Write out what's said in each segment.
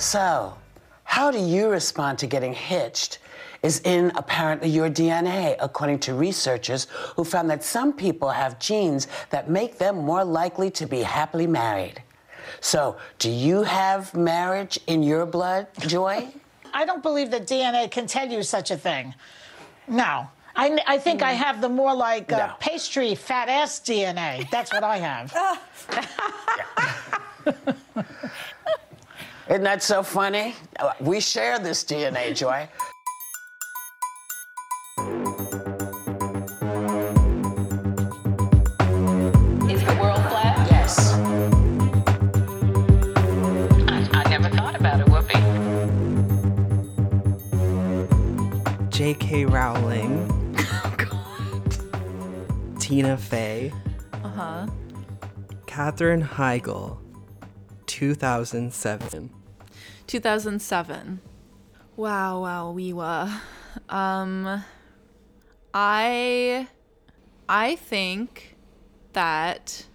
So, how do you respond to getting hitched? Is in apparently your DNA, according to researchers who found that some people have genes that make them more likely to be happily married. So, do you have marriage in your blood, Joy? I don't believe that DNA can tell you such a thing. No. I, I think I have the more like uh, No. pastry fat ass DNA. That's what I have. Isn't that so funny? We share this DNA, Joy. Is the world flat? Yes. I, I never thought about it, Whoopi. J.K. Rowling. Oh, God. Tina Fey. Uh huh. Katherine Heigl. 2007. 2007. Wow, wow, we were. Um, I, I think that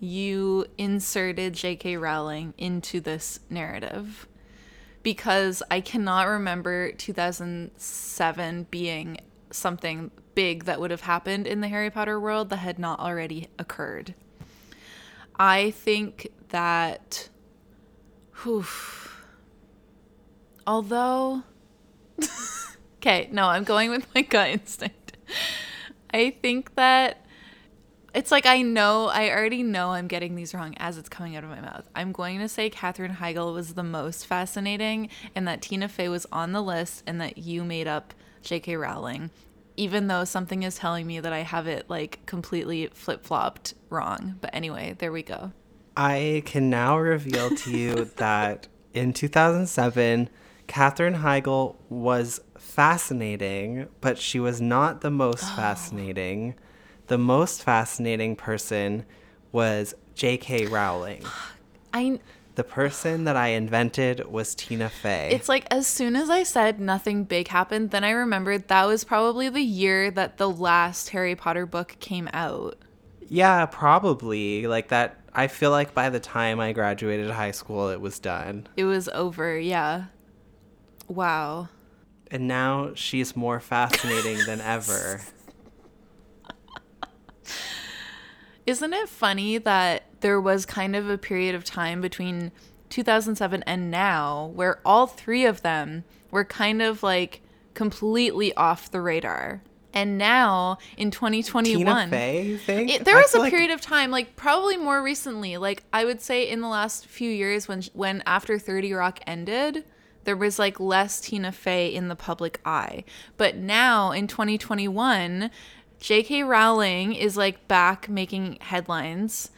you inserted J.K. Rowling into this narrative because I cannot remember 2007 being something big that would have happened in the Harry Potter world that had not already occurred. I think that. Whew, although. okay, no, I'm going with my gut instinct. I think that it's like I know, I already know I'm getting these wrong as it's coming out of my mouth. I'm going to say Katherine Heigl was the most fascinating and that Tina Fey was on the list and that you made up J.K. Rowling, even though something is telling me that I have it like completely flip flopped wrong. But anyway, there we go. I can now reveal to you that in 2007, Katherine Heigl was fascinating, but she was not the most oh. fascinating. The most fascinating person was J.K. Rowling. I The person that I invented was Tina Fey. It's like as soon as I said nothing big happened, then I remembered that was probably the year that the last Harry Potter book came out. yeah, probably. Like that. I feel like by the time I graduated high school, it was done. It was over, yeah. Wow. And now she's more fascinating than ever. Isn't it funny that there was kind of a period of time between 2007 and now where all three of them were kind of like completely off the radar? And now in 2021, Tina Fey, you think? It, there I was a feel like- period of time, like probably more recently, like I would say in the last few years when when after 30 Rock ended, there was like less Tina Fey in the public eye. But now in 2021, J.K. Rowling is like back making headlines.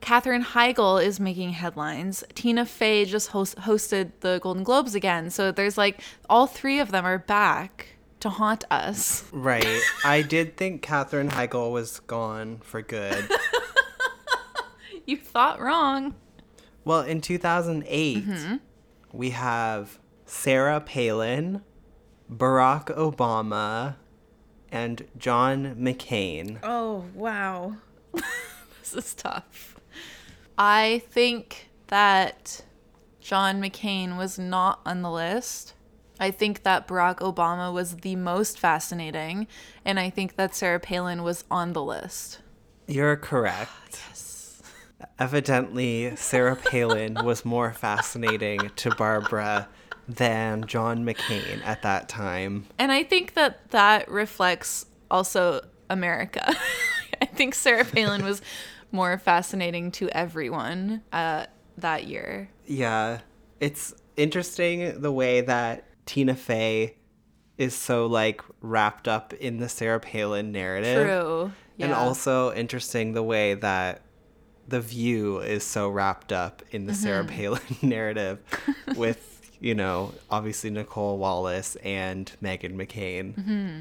Katherine Heigl is making headlines. Tina Fey just host- hosted the Golden Globes again. So there's like all three of them are back to haunt us. Right. I did think Katherine Heigl was gone for good. You thought wrong. well, in 2008, Mm-hmm. we have Sarah Palin, Barack Obama, and John McCain. Oh, wow. this is tough. I think that John McCain was not on the list. I think that Barack Obama was the most fascinating, and I think that Sarah Palin was on the list. You're correct. yes. Evidently, Sarah Palin was more fascinating to Barbara than John McCain at that time. And I think that that reflects also America. I think Sarah Palin was more fascinating to everyone uh, that year. Yeah, it's interesting the way that Tina Fey is so like wrapped up in the Sarah Palin narrative. True. And also interesting the way that The View is so wrapped up in the Sarah Mm-hmm. Palin narrative with, you know, obviously Nicolle Wallace and Meghan McCain. Mm-hmm.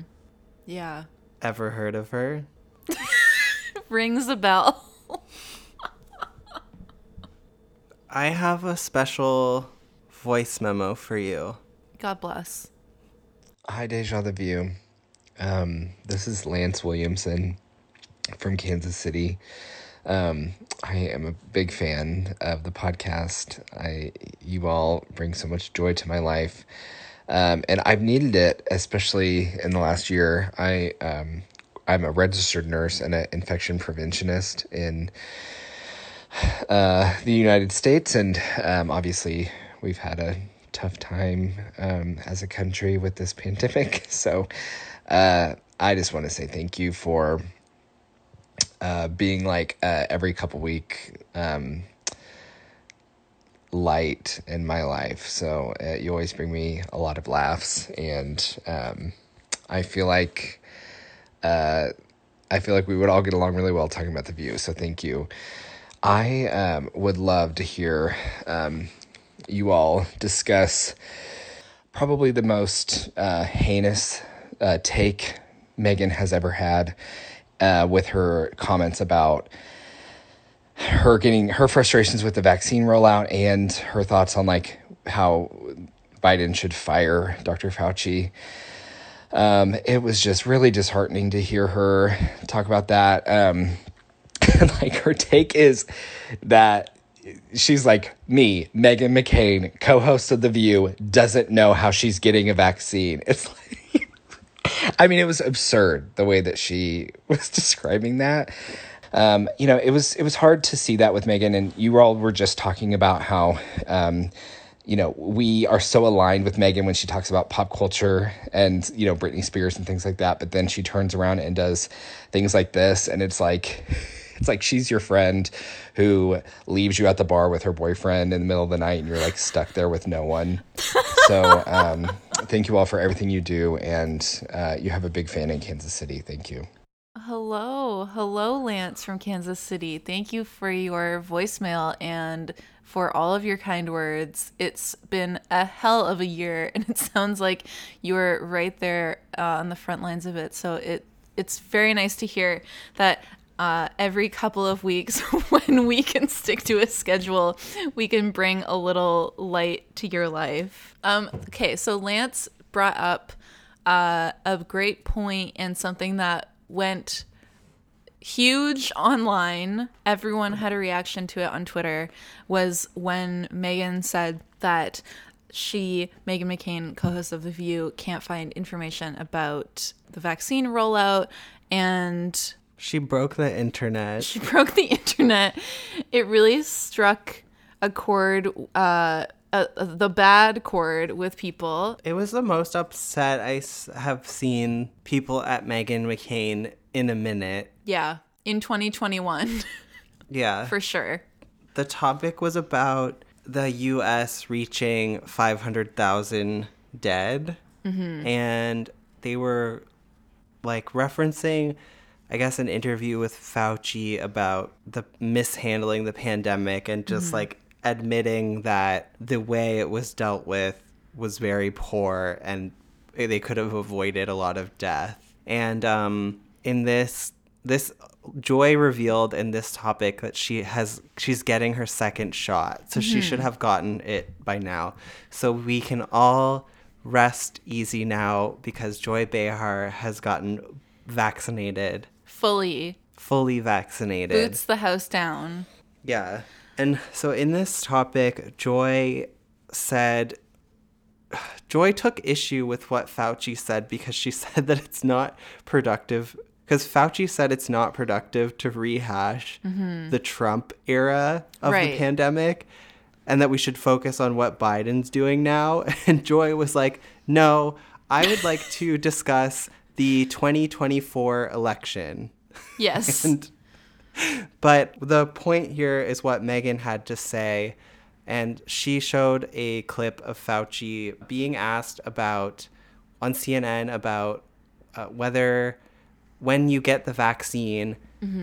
Yeah. Ever heard of her? Rings a bell. I have a special voice memo for you. God bless. Hi, Deja the View. Um, this is Lance Williamson from Kansas City. Um, I am a big fan of the podcast. I you all bring so much joy to my life, um, and I've needed it, especially in the last year. I um, I'm a registered nurse and an infection preventionist in uh, the United States, and um, obviously we've had a tough time um, as a country with this pandemic. So uh, I just want to say thank you for uh, being like uh, every couple week um, light in my life. So uh, you always bring me a lot of laughs, and um, I feel like uh, I feel like we would all get along really well talking about the view. So thank you. I um, would love to hear um, you all discuss probably the most uh, heinous uh, take Meghan has ever had uh, with her comments about her getting her frustrations with the vaccine rollout and her thoughts on like how Biden should fire Dr. Fauci. Um, it was just really disheartening to hear her talk about that. Um, like her take is that she's like me, Meghan McCain, co-host of The View, doesn't know how she's getting a vaccine. It's like, I mean, it was absurd the way that she was describing that. Um, you know, it was it was hard to see that with Meghan, and you all were just talking about how. Um, you know, we are so aligned with Meghan when she talks about pop culture and, you know, Britney Spears and things like that. But then she turns around and does things like this. And it's like, it's like she's your friend who leaves you at the bar with her boyfriend in the middle of the night and you're like stuck there with no one. So, um, thank you all for everything you do. And uh, you have a big fan in Kansas City. Thank you. Hello. Hello, Lance from Kansas City. Thank you for your voicemail and for all of your kind words. It's been a hell of a year, and it sounds like you're right there uh, on the front lines of it. So it it's very nice to hear that uh, every couple of weeks, when we can stick to a schedule, we can bring a little light to your life. Um, okay, so Lance brought up uh, a great point and something that went huge online. Everyone had a reaction to it on Twitter. Was when Meghan said that she, Meghan McCain, co host of The View, can't find information about the vaccine rollout and She broke the internet. she broke the internet. It really struck a chord, uh, uh, the bad chord with people. It was the most upset I s- have seen people at Meghan McCain in a minute. Yeah, in 2021, Yeah. for sure. the topic was about the US reaching 500,000 dead. And they were like referencing, I guess, an interview with Fauci about the mishandling the pandemic and just like admitting that the way it was dealt with was very poor and they could have avoided a lot of death. And um, in this, this Joy revealed in this topic that she has she's getting her second shot, so she should have gotten it by now. So we can all rest easy now because Joy Behar has gotten vaccinated, Fully fully vaccinated. boots the house down. Yeah. And so in this topic, Joy said, Joy took issue with what Fauci said because she said that it's not productive. Because Fauci said it's not productive to rehash mm-hmm. the Trump era of Right. the pandemic and that we should focus on what Biden's doing now. And Joy was like, no, I would like to discuss the 2024 election. Yes. And but the point here is what Meghan had to say. And she showed a clip of Fauci being asked about on CNN about uh, whether when you get the vaccine,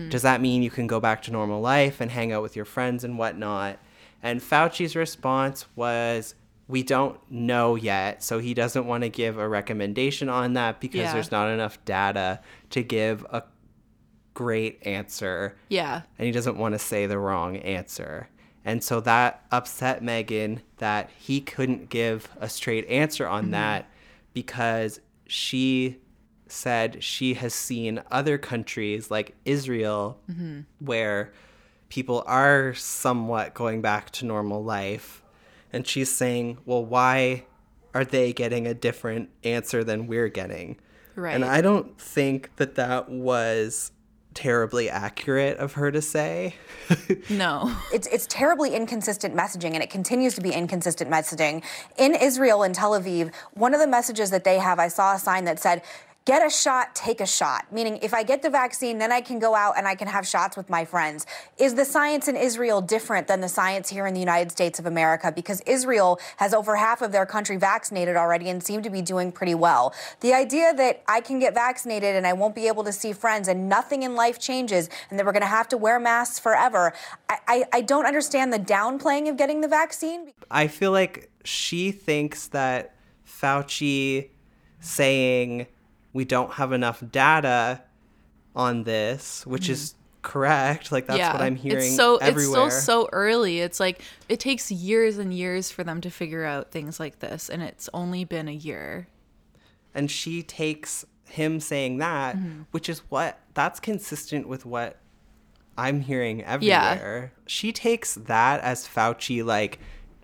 does that mean you can go back to normal life and hang out with your friends and whatnot? And Fauci's response was, we don't know yet. So he doesn't want to give a recommendation on that because Yeah. there's not enough data to give a great answer yeah. and he doesn't want to say the wrong answer. And so that upset Meghan that he couldn't give a straight answer on mm-hmm. that because she said she has seen other countries like Israel mm-hmm. where people are somewhat going back to normal life. And she's saying, well, why are they getting a different answer than we're getting? Right. And I don't think that that was terribly accurate of her to say. No. it's it's terribly inconsistent messaging and it continues to be inconsistent messaging. In Israel in Tel Aviv, one of the messages that they have, I saw a sign that said Get a shot, take a shot. Meaning, if I get the vaccine, then I can go out and I can have shots with my friends. Is the science in Israel different than the science here in the United States of America? Because Israel has over half of their country vaccinated already and seem to be doing pretty well. The idea that I can get vaccinated and I won't be able to see friends and nothing in life changes and that we're going to have to wear masks forever, I, I, I don't understand the downplaying of getting the vaccine. I feel like she thinks that Fauci saying we don't have enough data on this, which is correct. Like that's what I'm hearing It's so everywhere. it's still so early. It's like it takes years and years for them to figure out things like this, and it's only been a year. and she takes him saying that, Mm-hmm. which is what that's consistent with what I'm hearing everywhere. She takes that as Fauci like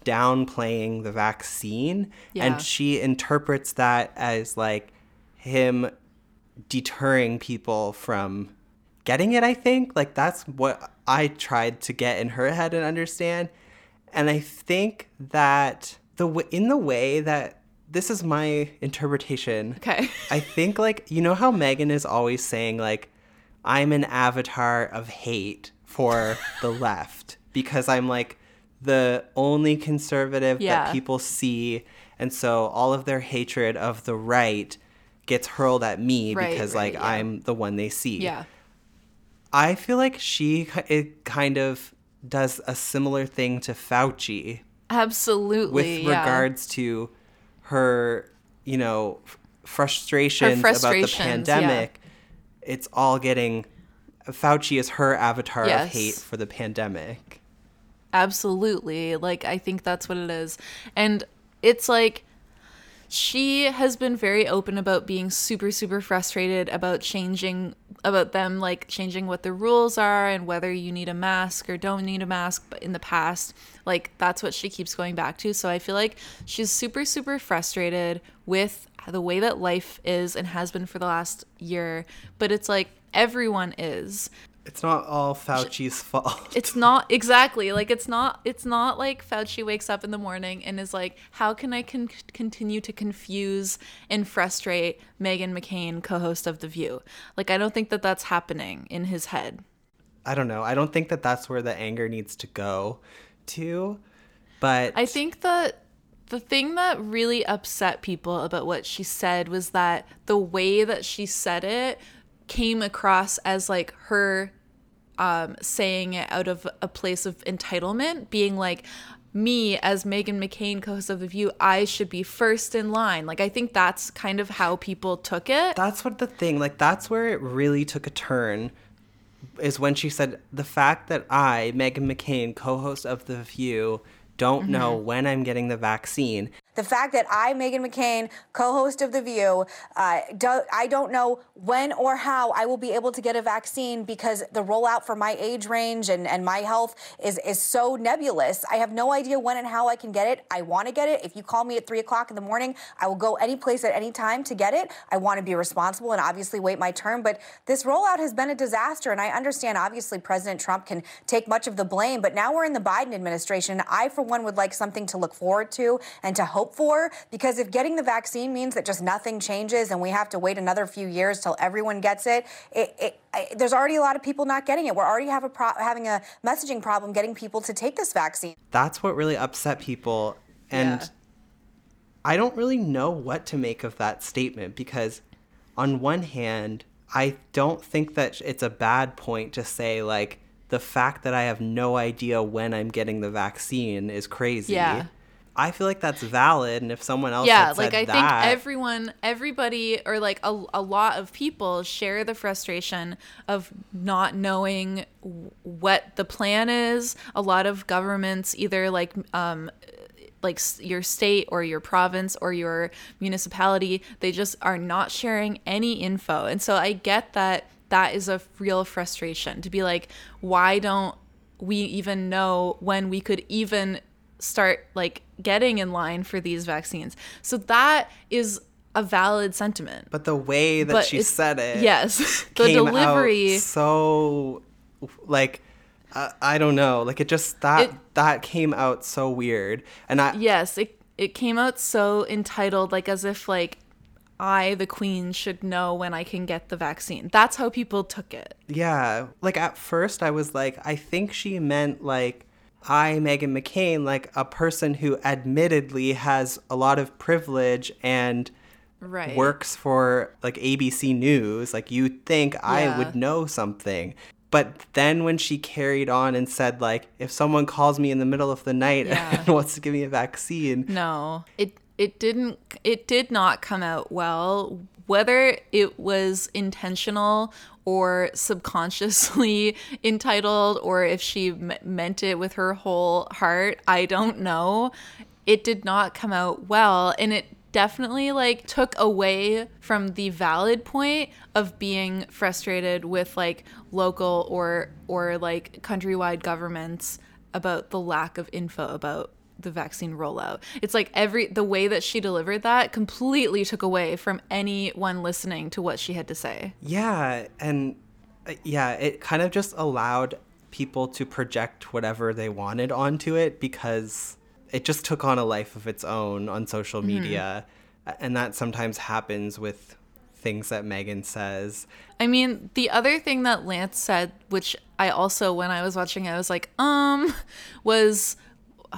downplaying the vaccine Yeah. and she interprets that as like him deterring people from getting it, I think. Like that's what I tried to get in her head and understand. And I think that the w- in the way that this is my interpretation. Okay. I think like you know how Meghan is always saying like I'm an avatar of hate for the left because I'm like the only conservative Yeah. that people see and so all of their hatred of the right gets hurled at me Right, because right, like yeah. I'm the one they see. Yeah. I feel like she it kind of does a similar thing to Fauci Absolutely. with yeah. regards to her, you know, f- frustrations, about the frustrations, yeah. pandemic. It's all getting Fauci is her avatar of hate for the pandemic. Absolutely. Like I think that's what it is. And it's like she has been very open about being super super frustrated about changing about them like changing what the rules are and whether you need a mask or don't need a mask but in the past like that's what she keeps going back to. So i feel like she's super super frustrated with the way that life is and has been for the last year but it's like everyone is It's not all Fauci's fault. it's not exactly like it's not it's not like Fauci wakes up in the morning and is like how can I con- continue to confuse and frustrate Meghan McCain co-host of The View like I don't think that that's happening in his head I don't know. I don't think that that's where the anger needs to go to. But I think that the thing that really upset people about what she said was that the way that she said it came across as like her um, saying it out of a place of entitlement, being like, me as Meghan McCain, co-host of The View, I should be first in line. Like I think that's kind of how people took it. that's what the thing like that's where it really took a turn is when she said the fact that I, Meghan McCain, co-host of The View, don't know Mm-hmm. when I'm getting the vaccine. The fact that I, Meghan McCain, co-host of The View, uh, do, I don't know when or how I will be able to get a vaccine because the rollout for my age range and, and my health is, is so nebulous. I have no idea when and how I can get it. I want to get it. If you call me at 3 o'clock in the morning, I will go any place at any time to get it. I want to be responsible and obviously wait my turn. But this rollout has been a disaster. And I understand, obviously, President Trump can take much of the blame. But now we're in the Biden administration. I, for one, would like something to look forward to and to hope for because if getting the vaccine means that just nothing changes and we have to wait another few years till everyone gets it, it, it I, there's already a lot of people not getting it. We're already have a pro- having a messaging problem getting people to take this vaccine. That's what really upset people. And Yeah. I don't really know what to make of that statement because, on one hand, I don't think that it's a bad point to say, like, the fact that I have no idea when I'm getting the vaccine is crazy. Yeah. I feel like that's valid. And if someone else yeah like i that, think everyone everybody or like a, a lot of people share the frustration of not knowing what the plan is a lot of governments either like um like your state or your province or your municipality they just are not sharing any info and so i get that that is a real frustration to be like why don't we even know when we could even start like getting in line for these vaccines. So that is a valid sentiment. But the way that But she said it, yes, the delivery. so like uh, I don't know, like it just that It- that came out so weird, and I yes, it it came out so entitled, like as if like I, the queen, should know when I can get the vaccine. That's how people took it. Yeah. Like at first I was like, I think she meant like I, Meghan McCain, like a person who admittedly has a lot of privilege and Right. works for like ABC News. Like you'd think I would know something. But then when she carried on and said like, if someone calls me in the middle of the night Yeah. and wants to give me a vaccine, No, it it didn't. It did not come out well. Whether it was intentional or subconsciously entitled, or if she m- meant it with her whole heart, I don't know. It did not come out well, and it definitely like took away from the valid point of being frustrated with like local or or like countrywide governments about the lack of info about the vaccine rollout. It's like every the way that she delivered that completely took away from anyone listening to what she had to say. Yeah, and uh, yeah, it kind of just allowed people to project whatever they wanted onto it because it just took on a life of its own on social media. A- And that sometimes happens with things that Meghan says. I mean, the other thing that Lance said, which I also when I was watching I was like, um, was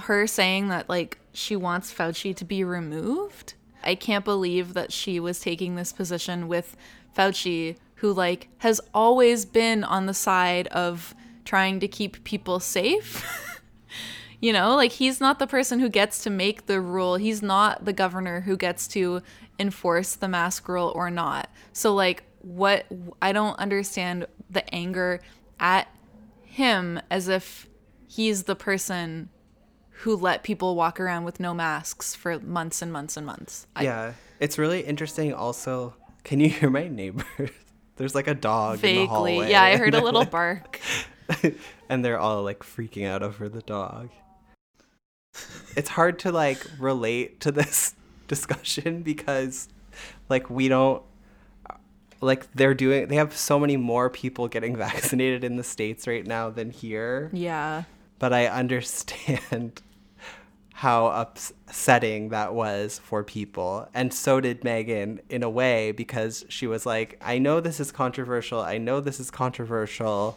her saying that like she wants Fauci to be removed. I can't believe that she was taking this position with Fauci who like has always been on the side of trying to keep people safe. you know, like he's not the person who gets to make the rule. He's not the governor who gets to enforce the mask rule or not. So like what I don't understand the anger at him as if he's the person who let people walk around with no masks for months and months and months. I, yeah, it's really interesting also. Can you hear my neighbors? There's like a dog in the vaguely. hallway. Yeah, I heard a little like- bark. and they're all like freaking out over the dog. It's hard to like relate to this discussion because like we don't like they're doing they have so many more people getting vaccinated in the states right now than here Yeah. but I understand how upsetting that was for people. And so did Meghan in a way because she was like, I know this is controversial. I know this is controversial.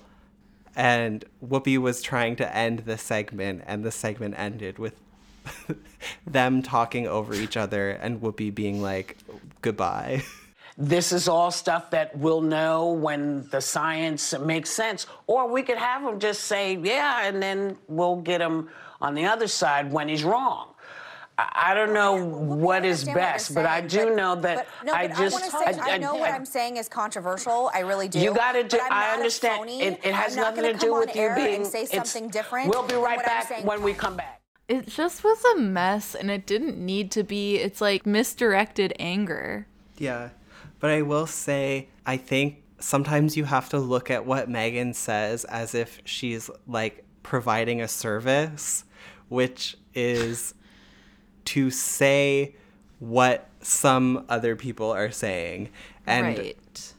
And Whoopi was trying to end the segment, and the segment ended with them talking over each other and Whoopi being like, goodbye. This is all stuff that we'll know when the science makes sense. Or we could have him just say, yeah, and then we'll get him on the other side when he's wrong. I, I don't know what is understand what you're best, but I saying, do know that but, no, I just. I, wanna say, I, know what I'm saying is controversial. I really do. You got to do. I'm I not a understand. phony. It, it has I'm nothing gonna do with you being. and say something different. We'll be right back when we come back. It just was a mess and it didn't need to be. It's like misdirected anger. Yeah. But I will say, I think sometimes you have to look at what Meghan says as if she's like providing a service, which is to say what some other people are saying. And right.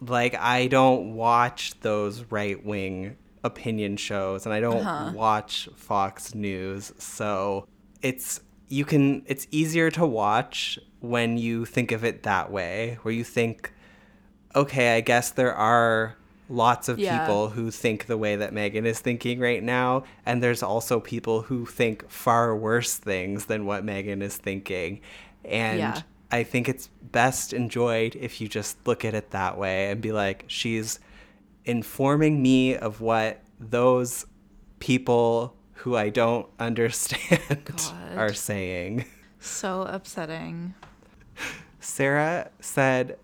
like, I don't watch those right wing opinion shows and I don't uh-huh. watch Fox News. So it's, you can, it's easier to watch when you think of it that way, where you think, okay, I guess there are lots of Yeah. people who think the way that Meghan is thinking right now. And there's also people who think far worse things than what Meghan is thinking. And Yeah. I think it's best enjoyed if you just look at it that way and be like, she's informing me of what those people who I don't understand God. are saying. So upsetting. Sarah said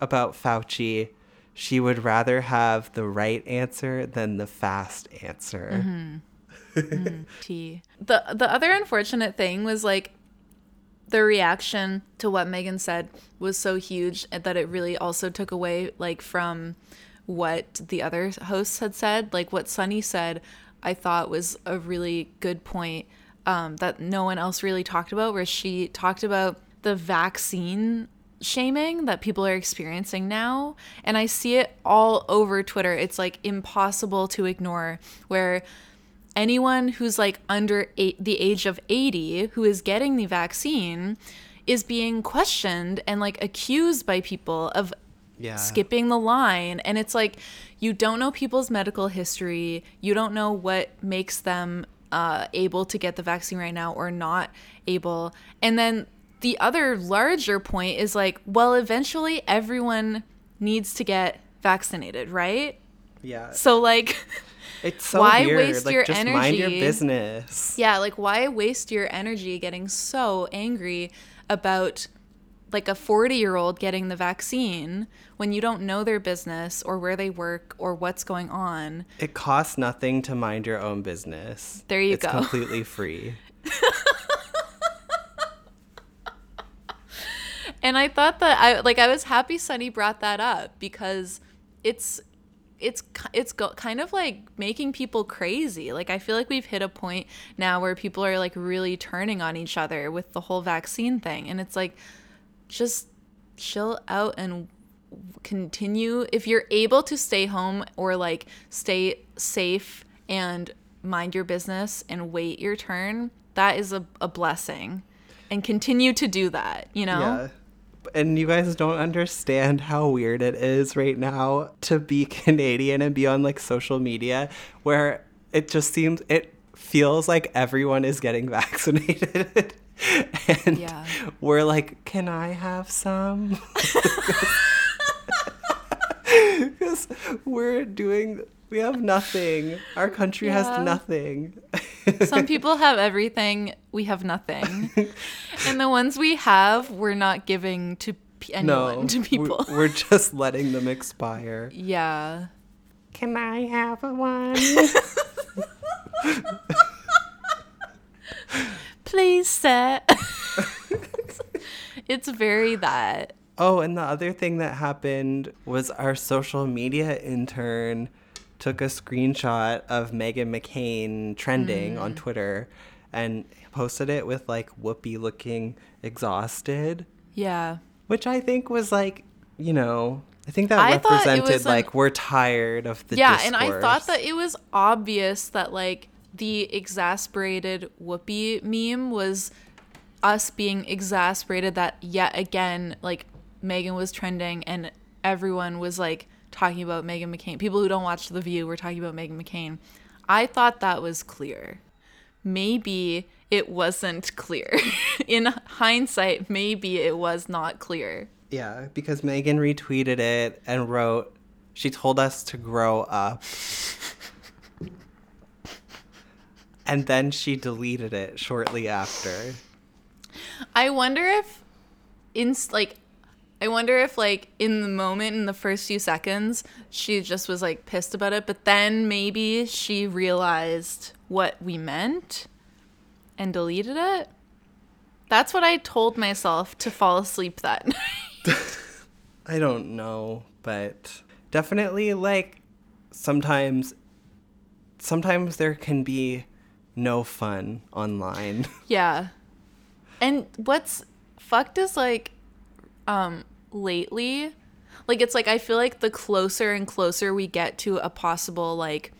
about Fauci, she would rather have the right answer than the fast answer. T. The the other unfortunate thing was like the reaction to what Meghan said was so huge that it really also took away like from what the other hosts had said. Like what Sunny said, I thought was a really good point um, that no one else really talked about, where she talked about the vaccine shaming that people are experiencing now. And I see it all over Twitter. It's like impossible to ignore, where anyone who's like under eight, the age of 80 who is getting the vaccine is being questioned and like accused by people of Yeah. skipping the line and it's like you don't know people's medical history you don't know what makes them uh, able to get the vaccine right now or not able and then the other larger point is like well eventually everyone needs to get vaccinated right Yeah. so like It's so why weird. waste like, your just mind your business. Yeah, like why waste your energy getting so angry about like a 40 year old getting the vaccine when you don't know their business or where they work or what's going on? It costs nothing to mind your own business. There you it's go. It's completely free. And I thought that I like I was happy Sunny brought that up because it's it's it's go, kind of like making people crazy. Like I feel like we've hit a point now where people are like really turning on each other with the whole vaccine thing and it's like just chill out and continue if you're able to stay home or like stay safe and mind your business and wait your turn that is a, a blessing and continue to do that you know Yeah. And you guys don't understand how weird it is right now to be Canadian and be on like social media where it just seems it feels like everyone is getting vaccinated. and Yeah. we're like, "Can I have some?" Cuz we're doing we have nothing. Our country Yeah. has nothing. Some people have everything, we have nothing. and the ones we have, we're not giving to p- anyone, to we- people. We're just letting them expire. yeah. Can I have a one? Please, set. it's very that. oh, and the other thing that happened was our social media intern took a screenshot of Meghan McCain trending on mm. Twitter and posted it with like Whoopi looking exhausted, Yeah. which I think was like, you know, I think that I represented was an- like we're tired of the yeah, and I thought that it was obvious that like the exasperated Whoopi meme was us being exasperated that yet again like Meghan was trending and everyone was like talking about Meghan McCain. People who don't watch The View were talking about Meghan McCain. I thought that was clear. Maybe it wasn't clear. In hindsight, maybe it was not clear. Yeah, because Meghan retweeted it and wrote, she told us to grow up. and then she deleted it shortly after. I wonder if in like I wonder if like in the moment in the first few seconds she just was like pissed about it, but then maybe she realized what we meant and deleted it. That's what I told myself to fall asleep that night. I don't know, but definitely like sometimes sometimes there can be no fun online. Yeah. And what's fucked is like um lately like it's like I feel like the closer and closer we get to a possible like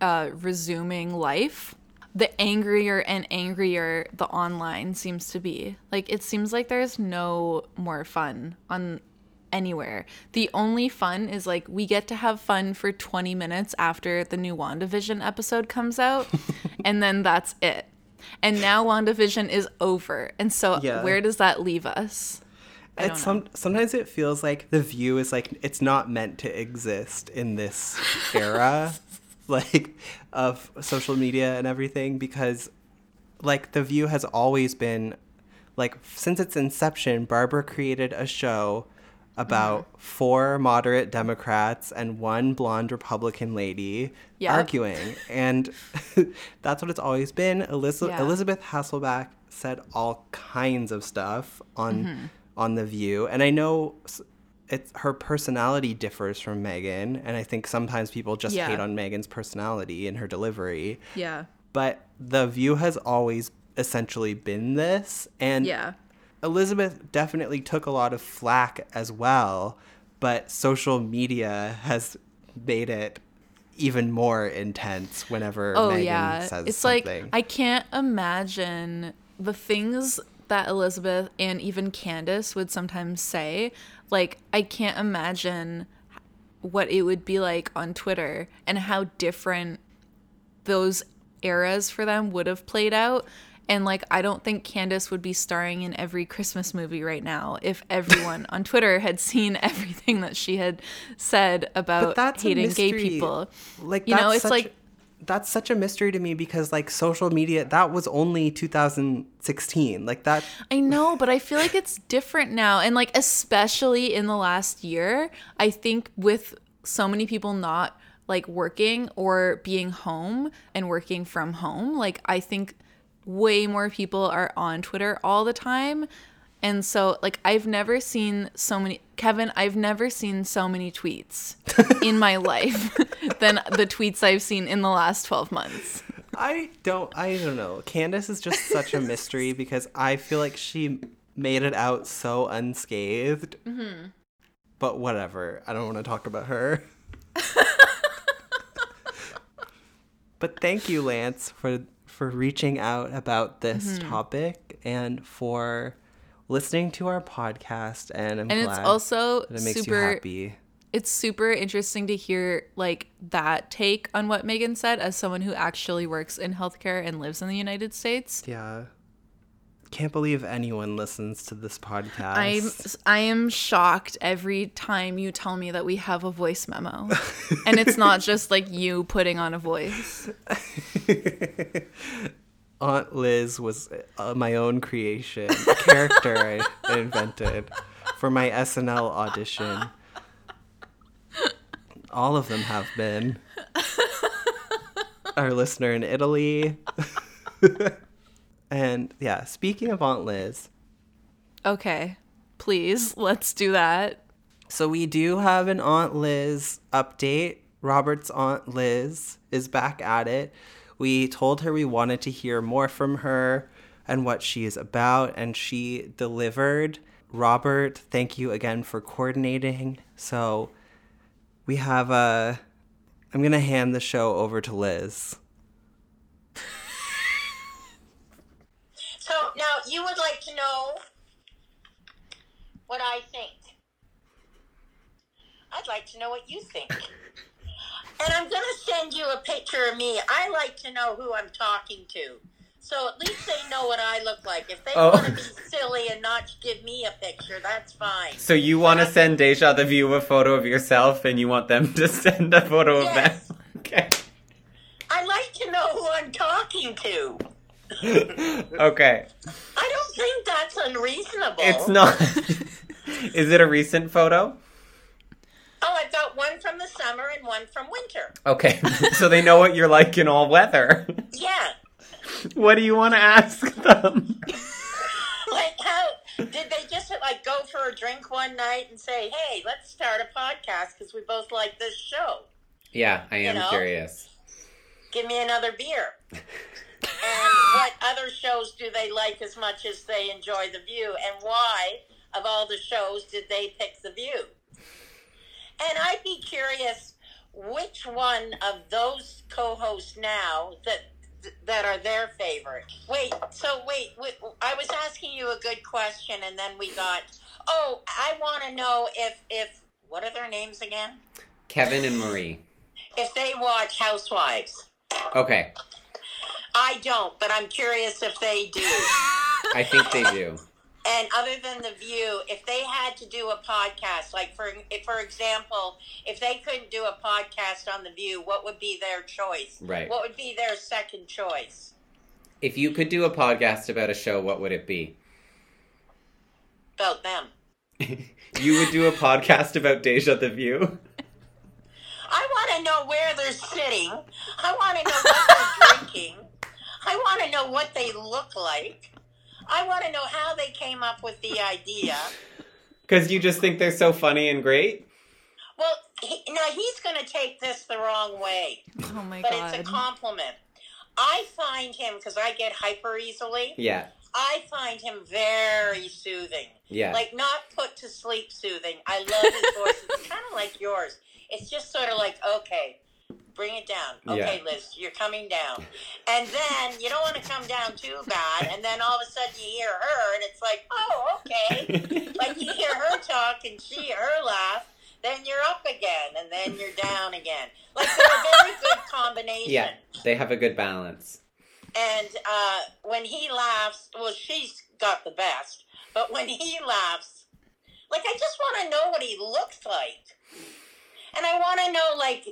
uh resuming life, the angrier and angrier the online seems to be. Like it seems like there's no more fun on anywhere. The only fun is like we get to have fun for 20 minutes after the new WandaVision episode comes out, and then that's it. And now WandaVision is over. And so Yeah. where does that leave us? It's some sometimes it feels like the view is like it's not meant to exist in this era like of social media and everything because like the view has always been like since its inception Barbara created a show about Mm-hmm. four moderate Democrats and one blonde Republican lady arguing and that's what it's always been Elizabeth, Yeah. Elizabeth Hasselbeck said all kinds of stuff on Mm-hmm. On the view and i know it's her personality differs from Meghan, and I think sometimes people just Yeah. hate on Meghan's personality and her delivery. Yeah. But The View has always essentially been this, and Yeah. Elizabeth definitely took a lot of flack as well, but social media has made it even more intense whenever Oh Meghan yeah. says It's something. like I can't imagine the things that Elizabeth and even Candace would sometimes say. Like I can't imagine what it would be like on Twitter and how different those eras for them would have played out. And like, I don't think Candace would be starring in every Christmas movie right now if everyone on Twitter had seen everything that she had said about hating gay people. like you know, it's such- like that's such a mystery to me because like social media that was only 2016 like that I know, but I feel like it's different now. And like especially in the last year, I think with so many people not like working or being home and working from home, like I think way more people are on Twitter all the time. And so like I've never seen so many Kevin, I've never seen so many tweets in my life than the tweets I've seen in the last 12 months. i don't i don't know candace is just such a mystery because i feel like she made it out so unscathed Mm-hmm. but whatever i don't want to talk about her but thank you lance for for reaching out about this Mm-hmm. topic and for listening to our podcast and i'm And glad it's also it makes super you happy it's super interesting to hear like that take on what Meghan said as someone who actually works in healthcare and lives in the United States. Yeah. Can't believe anyone listens to this podcast. I'm I am shocked every time you tell me that we have a voice memo. and it's not just like you putting on a voice. Aunt Liz was uh, my own creation, a character I invented for my SNL audition. All of them have been. Our listener in Italy. and yeah, speaking of Aunt Liz, Okay. Please, let's do that. So we do have an Aunt Liz update. Robert's Aunt Liz is back at it. We told her we wanted to hear more from her and what she is about, and she delivered. Robert, thank you again for coordinating. So we have a. I'm going to hand the show over to Liz. So now you would like to know what I think. I'd like to know what you think. And I'm going to send you a picture of me. I like to know who I'm talking to. So at least they know what I look like. If they Oh. want to be silly and not give me a picture, that's fine. So you want to send Deja the View a photo of yourself, and you want them to send a photo Yes. of them? Okay. I like to know who I'm talking to. Okay. I don't think that's unreasonable. It's not. Is it a recent photo? Oh, I've got one from the summer and one from winter. Okay. so they know what you're like in all weather. Yeah. What do you want to ask them? like how did they just like go for a drink one night and say hey let's start a podcast because we both like this show Yeah, I am You know? curious. give me another beer and what other shows do they like as much as they enjoy the view and why of all the shows did they pick the view and i'd be curious which one of those co-hosts now that that are their favorite. Wait, so wait, wait, I was asking you a good question, and then we got. Oh, I want to know if if what are their names again? Kevin and Marie. If they watch Housewives. Okay. I don't, but I'm curious if they do. I think they do. And other than the View, if they had to do a podcast, like for if, for example, if they couldn't do a podcast on the View, what would be their choice? Right. What would be their second choice? If you could do a podcast about a show, what would it be? About them. You would do a podcast about Deja the View? I want to know where they're sitting. I want to know what they're drinking. I want to know what they look like. I want to know how they came up with the idea. Because you just think they're so funny and great? Well, he, now he's going to take this the wrong way, Oh my but god. it's a compliment. I find him because I get hyper easily. Yeah. I find him very soothing. Yeah. Like not put to sleep soothing. I love his voice. It's kind of like yours. It's just sort of like, okay, bring it down. Okay, Liz, you're coming down. And then you don't want to come down too bad. And then all of a sudden you hear her, and it's like, oh, okay. like you hear her talk and she her laugh. Then you're up again, and then you're down again. Like they're a very good combination. Yeah. They have a good balance. And uh, when he laughs, well, she's got the best. But when he laughs, like I just want to know what he looks like, and I want to know, like,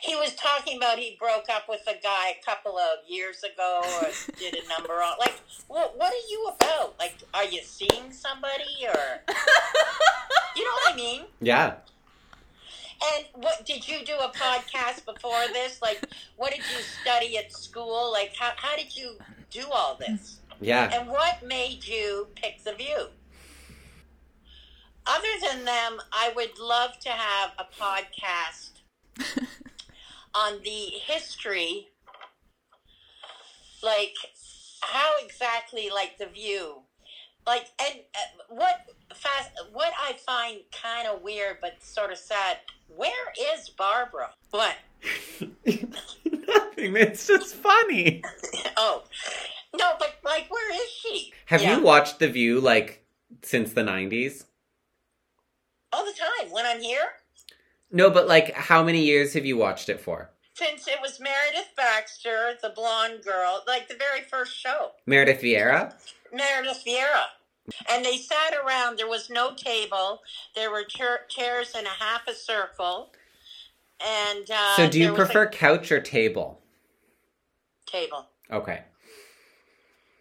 he was talking about he broke up with a guy a couple of years ago or did a number on. Like, what what are you about? Like, are you seeing somebody or you know what I mean? Yeah. And what did you do a podcast before this? Like, what did you study at school? Like, how how did you do all this? Yeah. And what made you pick the view? Other than them, I would love to have a podcast on the history, like how exactly, like the view, like and uh, what fast. What I find kind of weird, but sort of sad. Where is Barbara? What? Nothing. It's just funny. Oh, no, but like, where is she? Have Yeah. you watched The View like since the 90s? all the time when I'm here? No, but like how many years have you watched it for? Since it was Meredith Baxter, the blonde girl, like the very first show, Meredith Vieira? Meredith Vieira. And they sat around. There was no table. There were chair- chairs in a half a circle. And uh, so do you was a prefer couch or table? table? Okay.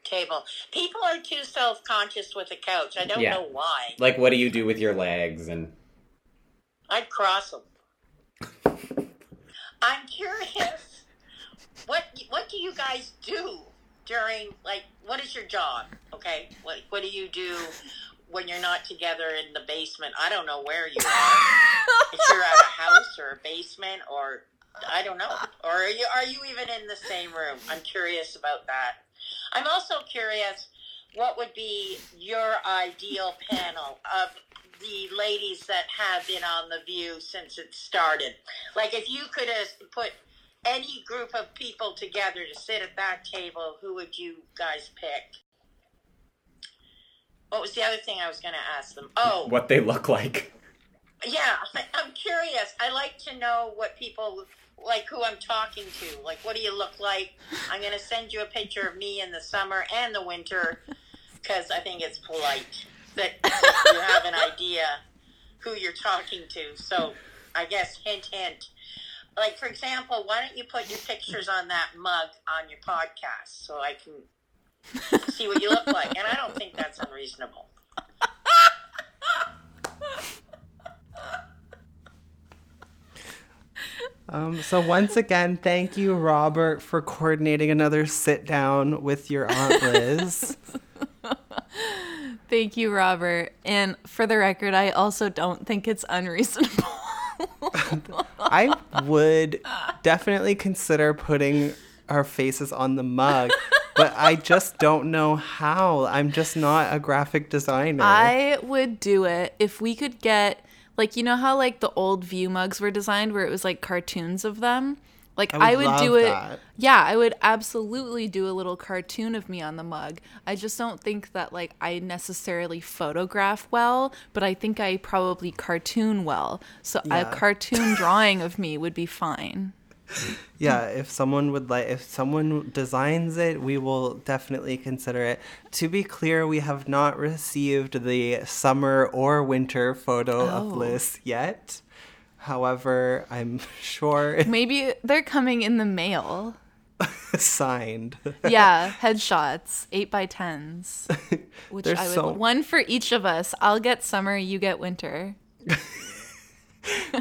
Table. People are too self-conscious with a couch. I don't Yeah. know why. Like what do you do with your legs and I'd cross them. I'm curious. What what do you guys do during like what is your job? Okay, what what do you do when you're not together in the basement? I don't know where you are. if you're at a house or a basement or I don't know. Or are you are you even in the same room? I'm curious about that. I'm also curious what would be your ideal panel of the ladies that have been on the view since it started. Like if you could have put any group of people together to sit at that table who would you guys pick? What was the other thing i was going to ask them? Oh. What they look like? yeah i'm curious. I like to know what people like who i'm talking to. Like what do you look like? I'm going to send you a picture of me in the summer and the winter because i think it's polite that you have an idea who you're talking to. So i guess hint hint. Like for example why don't you put your pictures on that mug on your podcast so i can see what you look like? And i don't think that's unreasonable. Um, so once again, thank you, Robert, for coordinating another sit down with your aunt Liz. Thank you, Robert. And for the record, I also don't think it's unreasonable. I would definitely consider putting our faces on the mug, but I just don't know how. I'm just not a graphic designer. I would do it if we could get like you know how like the old view mugs were designed where it was like cartoons of them. Like I I would would, do it. that. Yeah, I would absolutely do a little cartoon of me on the mug. I just don't think that like I necessarily photograph well, but I think I probably cartoon well. So Yeah. a cartoon drawing of me would be fine. yeah, if someone would like, if someone designs it, we will definitely consider it. To be clear, we have not received the summer or winter photo of Oh. Liz yet. However, I'm sure Maybe they're coming in the mail. signed. Yeah, headshots, eight by tens. Which There's I would so- one for each of us. I'll get summer, you get winter.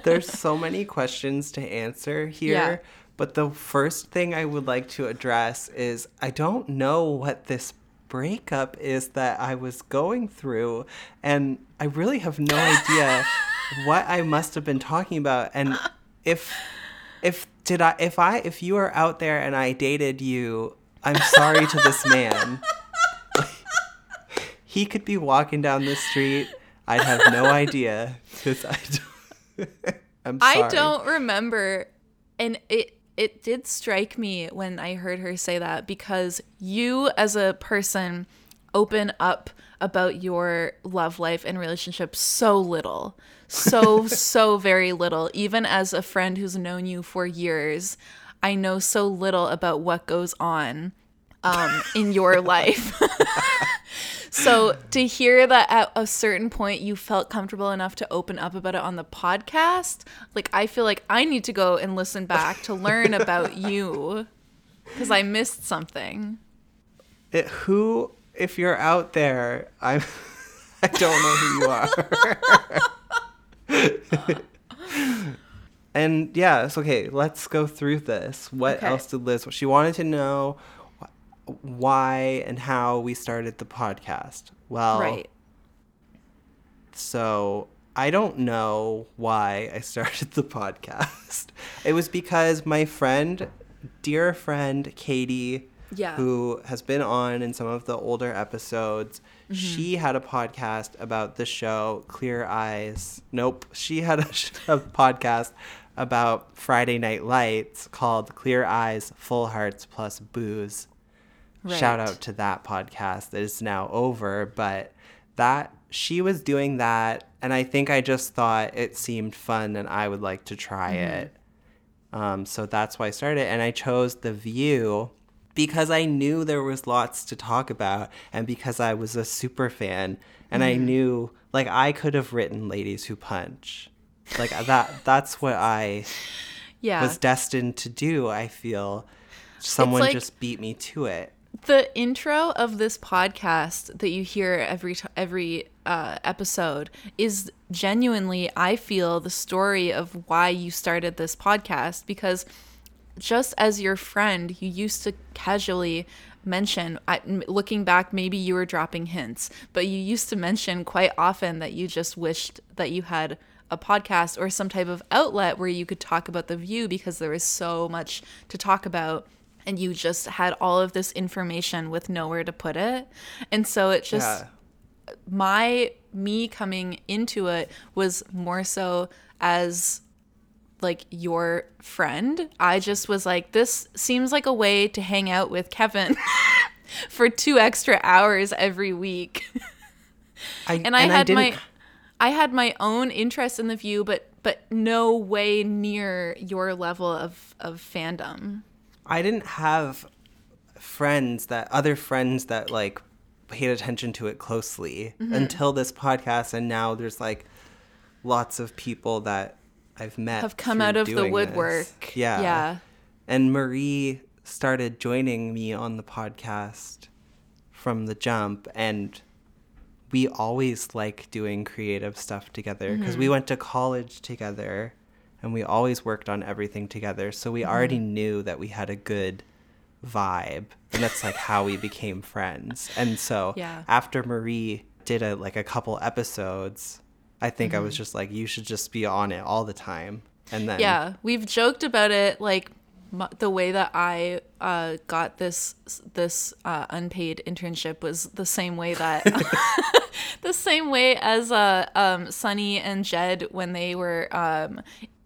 There's so many questions to answer here. Yeah. But the first thing I would like to address is I don't know what this breakup is that I was going through, and I really have no idea what I must have been talking about. And if if did I if I if you are out there and I dated you, I'm sorry to this man. he could be walking down the street. I'd have no idea because I don't. I'm sorry. I don't remember, and it it did strike me when I heard her say that because you, as a person, open up about your love life and relationship so little, so so very little. Even as a friend who's known you for years, I know so little about what goes on um, in your life. so to hear that at a certain point you felt comfortable enough to open up about it on the podcast, like I feel like I need to go and listen back to learn about you because I missed something. It, who, if you're out there, I'm. I don't know who you are. and yeah, it's okay. Let's go through this. What Okay. else did Liz? She wanted to know why and how we started the podcast. Well, Right. so I don't know why I started the podcast. It was because my friend, dear friend Katie, Yeah. who has been on in some of the older episodes, mm-hmm. she had a podcast about the show Clear Eyes. Nope, she had a, a podcast about Friday Night Lights called Clear Eyes, Full Hearts Plus Booze. Shout out to that podcast that is now over, but that she was doing that and I think I just thought it seemed fun and I would like to try mm-hmm. it. Um, so that's why I started and I chose The View because I knew there was lots to talk about and because I was a super fan and I mm-hmm. knew like I could have written Ladies Who Punch. Like uh, that that's what I Yeah. was destined to do, I feel. Someone like- just beat me to it. The intro of this podcast that you hear every t- every uh, episode is genuinely i feel the story of why you started this podcast because just as your friend you used to casually mention I, looking back maybe you were dropping hints but you used to mention quite often that you just wished that you had a podcast or some type of outlet where you could talk about the view because there was so much to talk about and you just had all of this information with nowhere to put it. And so it just Yeah. my me coming into it was more so as like your friend. I just was like this seems like a way to hang out with Kevin for 2 extra hours every week. I, and I had my I had my own interest in the view but but no way near your level of of fandom. I didn't have friends that other friends that like paid attention to it closely Mm-hmm. until this podcast and now there's like lots of people that I've met Have come out of the doing this. woodwork. Yeah. Yeah. And Marie started joining me on the podcast from the jump and we always like doing creative stuff together because Mm-hmm. we went to college together and we always worked on everything together so we already Mm-hmm. knew that we had a good vibe and that's like how we became friends and so Yeah. after marie did a like a couple episodes i think i was Mm-hmm. just like you should just be on it all the time and then Yeah, we've joked about it like m- the way that I uh, got this this uh, unpaid internship was the same way that the same way as uh, um, Sunny and Jed when they were um,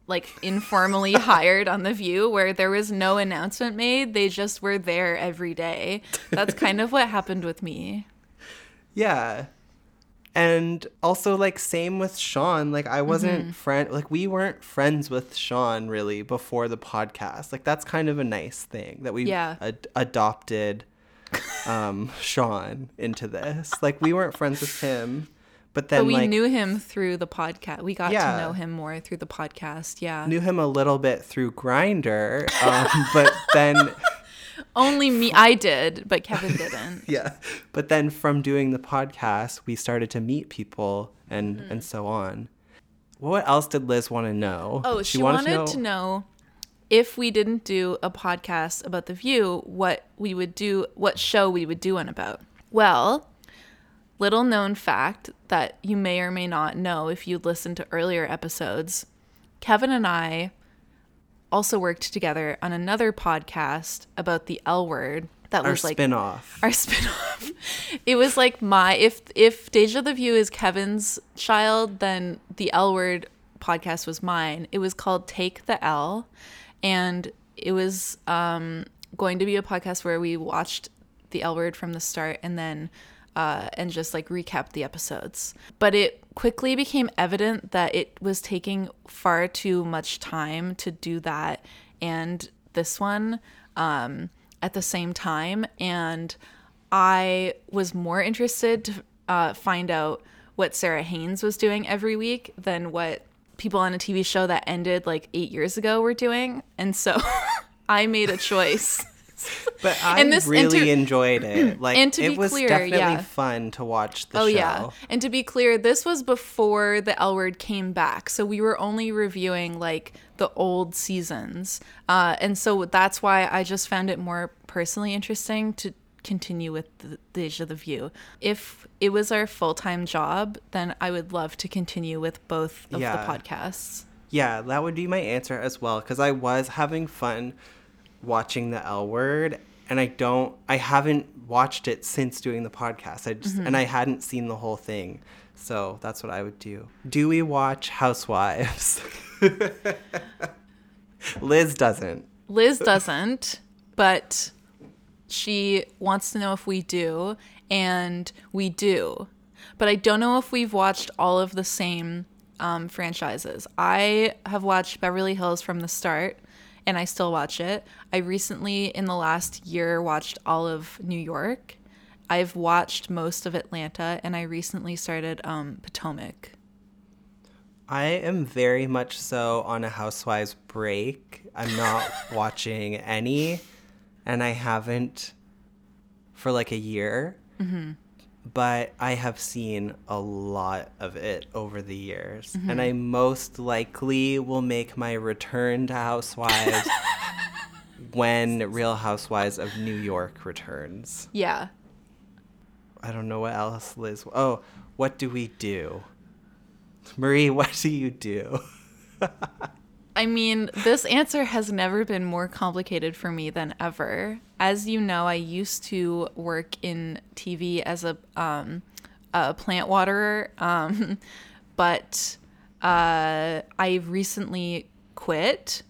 like informally hired on the View, where there was no announcement made. They just were there every day. That's kind of what happened with me. Yeah. And also like same with Sean, like I wasn't Mm-hmm. friend like we weren't friends with Sean really before the podcast. Like that's kind of a nice thing that we Yeah. ad- adopted um Sean into this. Like we weren't friends with him, but then But we like knew him through the podcast. We got Yeah. to know him more through the podcast. Yeah. knew him a little bit through Grindr, um, but then Only me, I did, but Kevin didn't. yeah but then from doing the podcast we started to meet people and Mm-hmm. and so on what else did liz want to know Oh, she, wanted, to, know. if we didn't do a podcast about the view, what we would do, what show we would do one about. Well, little known fact that you may or may not know if you listened to earlier episodes Kevin and I also worked together on another podcast about the L word that Our was like spin-off. our spin-off. it was like my if if Deja the View is Kevin's child, then the L word podcast was mine. It was called Take the L and it was um going to be a podcast where we watched the L word from the start and then uh, and just like recapped the episodes. But it quickly became evident that it was taking far too much time to do that and this one um, at the same time. And I was more interested to uh, find out what Sara Haines was doing every week than what people on a TV show that ended like eight years ago were doing. And so I made a choice. But I this really inter- enjoyed it. Like And to it be was clear, definitely yeah. fun to watch the Oh show. yeah. And to be clear, this was before the L word came back. So we were only reviewing like the old seasons. Uh, and so that's why I just found it more personally interesting to continue with the Deja the View. If it was our full-time job, then I would love to continue with both of Yeah. the podcasts. Yeah, that would be my answer as well because I was having fun watching the L word and I don't I haven't watched it since doing the podcast. I just and I hadn't seen the whole thing. So that's what I would do. Do we watch Housewives? Liz doesn't. Liz doesn't, but she wants to know if we do, and we do. But I don't know if we've watched all of the same um, franchises. I have watched Beverly Hills from the start, and I still watch it. I recently, in the last year, watched all of New York. I've watched most of Atlanta, and I recently started um, Potomac. I am very much so on a Housewives break. I'm not watching any, and I haven't for like a year. But I have seen a lot of it over the years, and mm-hmm. I most likely will make my return to Housewives when Real Housewives of New York returns. Yeah. I don't know what else, Liz. Oh, what do we do? Marie, what do you do? I mean, this answer has never been more complicated for me than ever. As you know, I used to work in TV as a um, a plant waterer, um, but uh, I recently quit.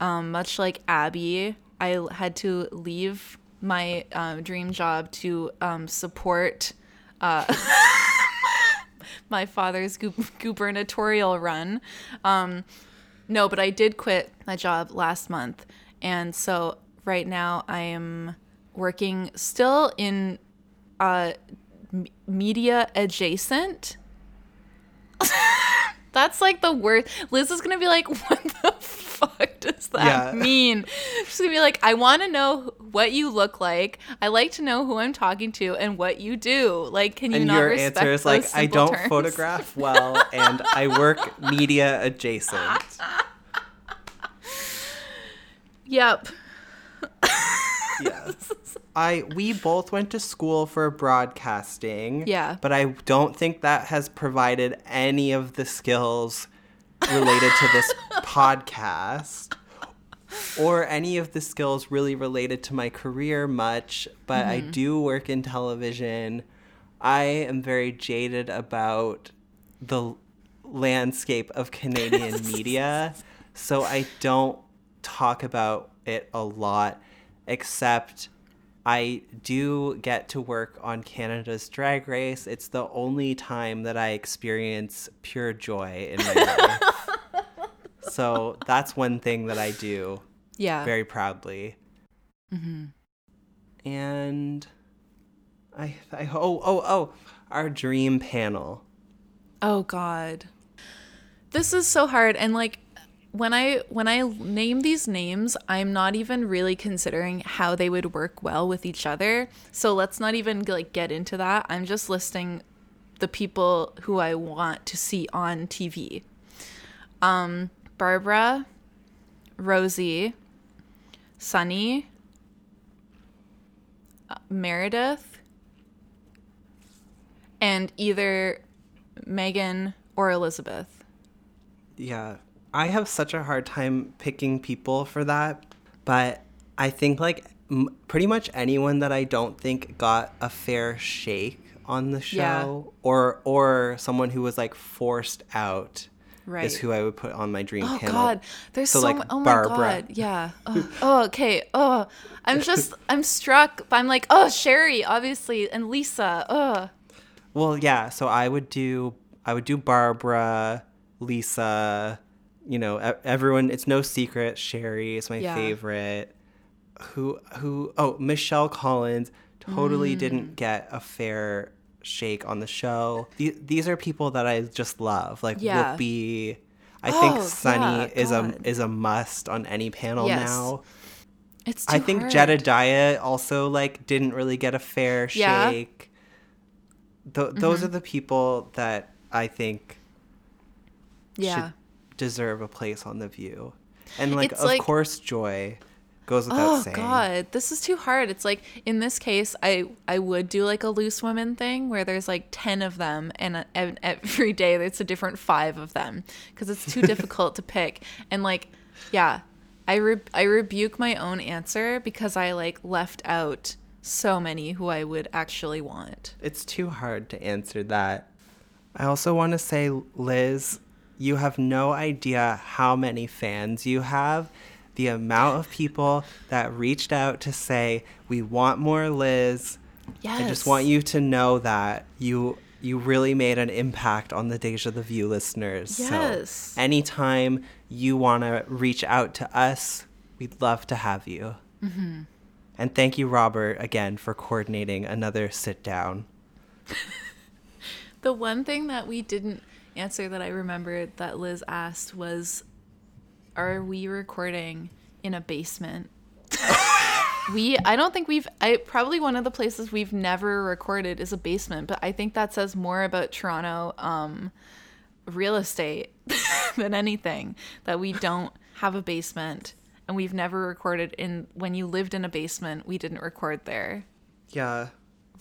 Um, much like Abby, I had to leave my um, dream job to um, support uh, my father's gu- gubernatorial run. Um, no, but I did quit my job last month. And so right now I am working still in uh, m- media adjacent. That's like the worst. Liz is going to be like, what the fuck does that Yeah. mean? She's going to be like, I want to know what you look like. I like to know who I'm talking to and what you do. Like, can you and not your respect answer is like, I don't terms?" photograph well, and I work media adjacent. Yep. Yes. I we both went to school for broadcasting. Yeah. But I don't think that has provided any of the skills related to this podcast or any of the skills really related to my career much, but I mm-hmm. do work in television. I am very jaded about the landscape of Canadian media, so I don't talk about it a lot, except I do get to work on Canada's Drag Race. It's the only time that I experience pure joy in my life. so that's one thing that I do Yeah. very proudly. Mm-hmm. And I, I oh oh oh our dream panel. Oh god. This is so hard and like when I when I name these names, I'm not even really considering how they would work well with each other. So let's not even like get into that. I'm just listing the people who I want to see on TV. Um Barbara, Rosie, Sunny, uh, Meredith, and either Meghan or Elizabeth. Yeah. I have such a hard time picking people for that, but I think like m- pretty much anyone that I don't think got a fair shake on the show Yeah. or or someone who was like forced out Right. is who I would put on my dream Oh panel. God, there's so, like mu- oh my Barbara. God, yeah. Oh, oh, okay. Oh, I'm just I'm struck. I'm like, oh, Sherri, obviously, and Lisa. Oh, Well, yeah. So I would do I would do Barbara, Lisa, you know, everyone. It's no secret. Sherri is my Yeah. favorite. Who who? Oh, Michelle Collins totally Mm. didn't get a fair shake on the show. The- These are people that I just love, like Yeah. Whoopi. I think Oh, Sunny yeah, is a is a must on any panel Yes. now. it's. Too I think hard. Jedediah also like didn't really get a fair Yeah. shake. Th- those Mhm. are the people that I think Yeah. should deserve a place on the View, and like It's of like- course Joy goes without Oh saying. Oh God, this is too hard. It's like in this case, I I would do like a loose women thing where there's like ten of them, and, uh, and every day it's a different five of them because it's too difficult to pick. And like, yeah, I re- I rebuke my own answer because I like left out so many who I would actually want. It's too hard to answer that. I also want to say, Liz, you have no idea how many fans you have. The amount of people that reached out to say, we want more Liz. Yes. I just want you to know that you you really made an impact on the Deja the View listeners. Yes. So anytime you want to reach out to us, we'd love to have you. Mhm. And thank you, Robert, again for coordinating another sit down. The one thing that we didn't answer that I remembered that Liz asked was Are we recording in a basement? we I don't think we've I probably one of the places we've never recorded is a basement, but I think that says more about Toronto um real estate than anything that we don't have a basement and we've never recorded in when you lived in a basement, we didn't record there Yeah.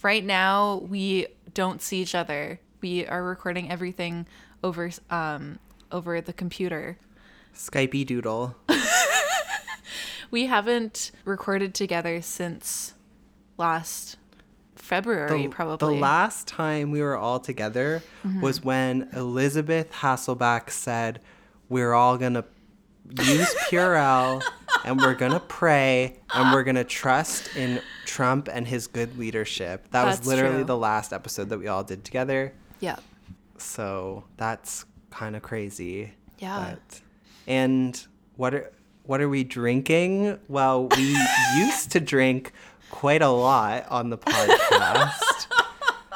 right now we don't see each other. We are recording everything over um over the computer. Skypey doodle. We haven't recorded together since last February the, probably. The last time we were all together Mhm. was when Elizabeth Hasselbeck said, We're all going to use Purell and we're going to pray and we're going to trust in Trump and his good leadership. That That's was literally true. the last episode that we all did together. Yeah. So that's kind of crazy. Yeah. But, and what are what are we drinking? Well, we used to drink quite a lot on the podcast.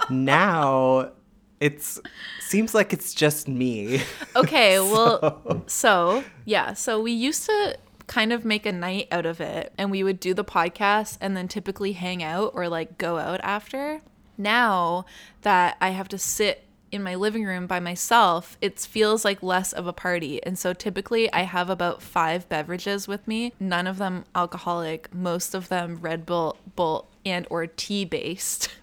now it's seems like it's just me. Okay, well, so yeah, so we used to kind of make a night out of it and we would do the podcast and then typically hang out or like go out after. Now that I have to sit in my living room by myself, it feels like less of a party. And so typically I have about five beverages with me, none of them alcoholic, most of them Red Bull, Bull and or tea based.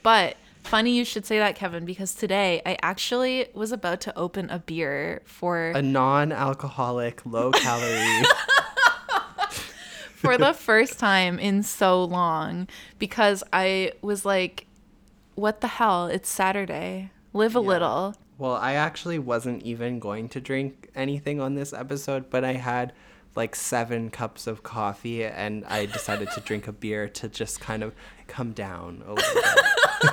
But funny you should say that, Kevin, because today I actually was about to open a beer for A non-alcoholic, low-calorie. for the first time in so long because I was like, what the hell? It's Saturday. Live a little. well, I actually wasn't even going to drink anything on this episode, but I had like seven cups of coffee and I decided to drink a beer to just kind of come down a little bit.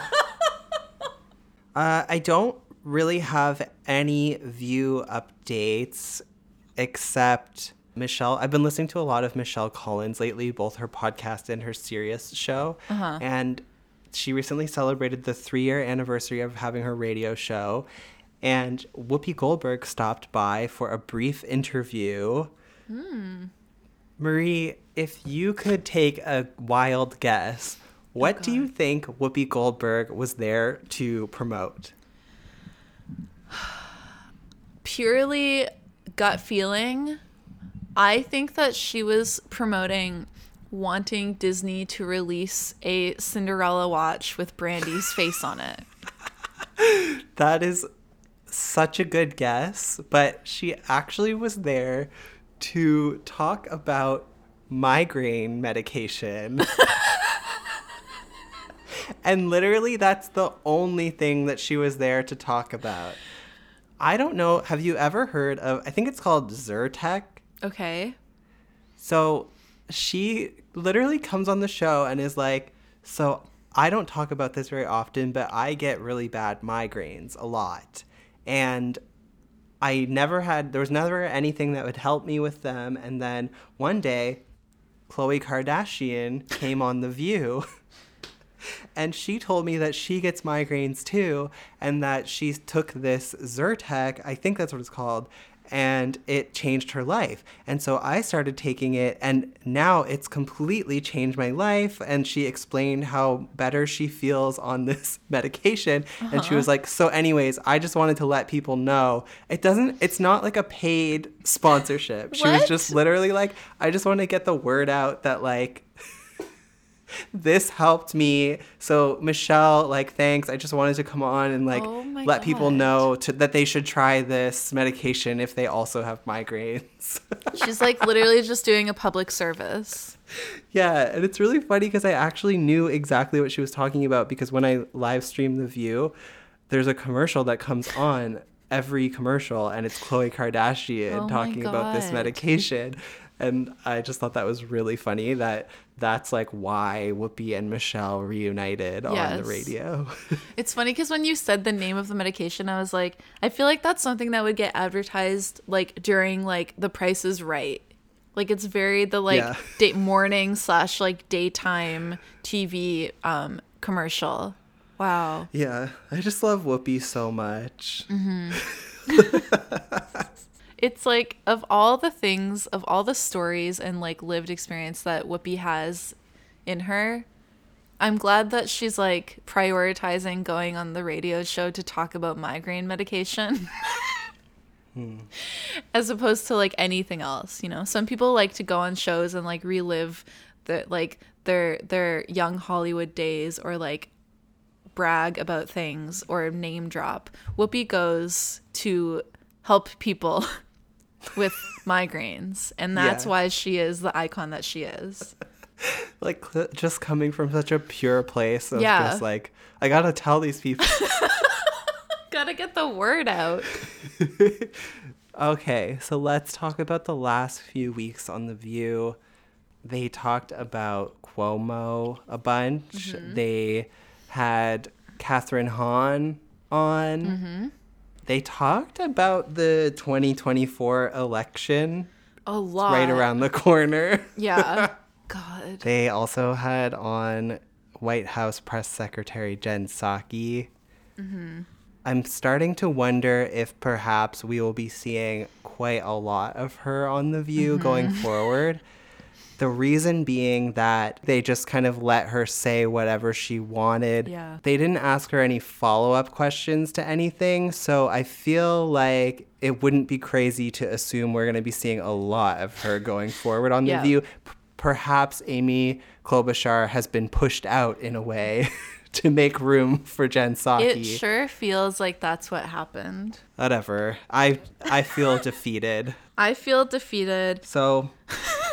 uh, I don't really have any view updates except Michelle. I've been listening to a lot of Michelle Collins lately, both her podcast and her Sirius show. Uh-huh. And she recently celebrated the three year anniversary of having her radio show. And Whoopi Goldberg stopped by for a brief interview. Hmm. Marie, if you could take a wild guess, what do you think Whoopi Goldberg was there to promote? Purely gut feeling, I think that she was promoting wanting Disney to release a Cinderella watch with Brandy's face on it. That is such a good guess, but she actually was there to talk about migraine medication. and literally, that's the only thing that she was there to talk about. I don't know. Have you ever heard of, I think it's called Zyrtec? Okay. So she literally comes on the show and is like, So I don't talk about this very often, but I get really bad migraines a lot. And I never had, there was never anything that would help me with them. And then one day, Khloe Kardashian came on The View. And she told me that she gets migraines too, and that she took this Zyrtec, I think that's what it's called, and it changed her life. And so I started taking it, and now it's completely changed my life. And she explained how better she feels on this medication. And she uh-huh. was like, So, anyways, I just wanted to let people know it doesn't, it's not like a paid sponsorship. She was just literally like, I just want to get the word out that, like, this helped me. So Michelle, like, thanks. I just wanted to come on and like Oh let people know to, that they should try this medication if they also have migraines. She's like literally just doing a public service. yeah, and it's really funny because I actually knew exactly what she was talking about because when I live stream The View, there's a commercial that comes on every commercial and it's Khloe Kardashian Oh talking about this medication. And I just thought that was really funny that that's like why Whoopi and Michelle reunited on the radio. It's funny because when you said the name of the medication, I was like, I feel like that's something that would get advertised like during like The Price is Right. Like it's very the like Yeah. day morning slash like daytime TV um commercial. Wow. yeah, I just love Whoopi so much. It's like of all the things, of all the stories and like lived experience that Whoopi has in her, I'm glad that she's like prioritizing going on the radio show to talk about migraine medication. As opposed to like anything else, you know. Some people like to go on shows and like relive the like their their young Hollywood days or like brag about things or name drop. Whoopi goes to help people with migraines, and that's Yeah. why she is the icon that she is. Like just coming from such a pure place of Yeah. just like I gotta tell these people. Gotta get the word out. okay, so let's talk about the last few weeks on The View. They talked about Cuomo a bunch. Mm-hmm. They had Catherine Hahn on. Mm-hmm. They talked about the 2024 election A lot. right around the corner. Yeah. God. They also had on White House Press Secretary Jen Psaki. Mm-hmm. I'm starting to wonder if perhaps we will be seeing quite a lot of her on The View mm-hmm. going forward. The reason being that they just kind of let her say whatever she wanted. Yeah. They didn't ask her any follow up questions to anything. So I feel like it wouldn't be crazy to assume we're going to be seeing a lot of her going forward on The View. P- perhaps Amy Klobuchar has been pushed out in a way to make room for Jen Psaki. It sure feels like that's what happened. Whatever. I I feel defeated. I feel defeated. So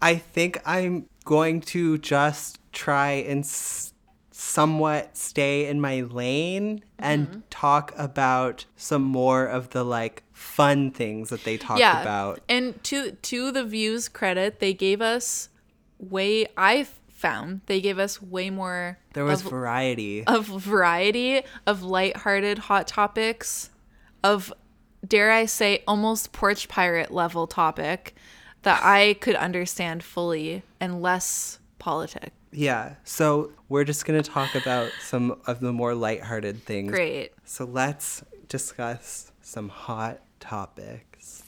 I think I'm going to just try and s- somewhat stay in my lane and mm-hmm. talk about some more of the like fun things that they talked yeah. about. And to to the views credit, they gave us way I found they gave us way more There was of, variety. of variety of lighthearted hot topics of dare I say almost porch pirate level topic that I could understand fully and less politic. Yeah. So we're just going to talk about some of the more lighthearted things. Great. So let's discuss some hot topics.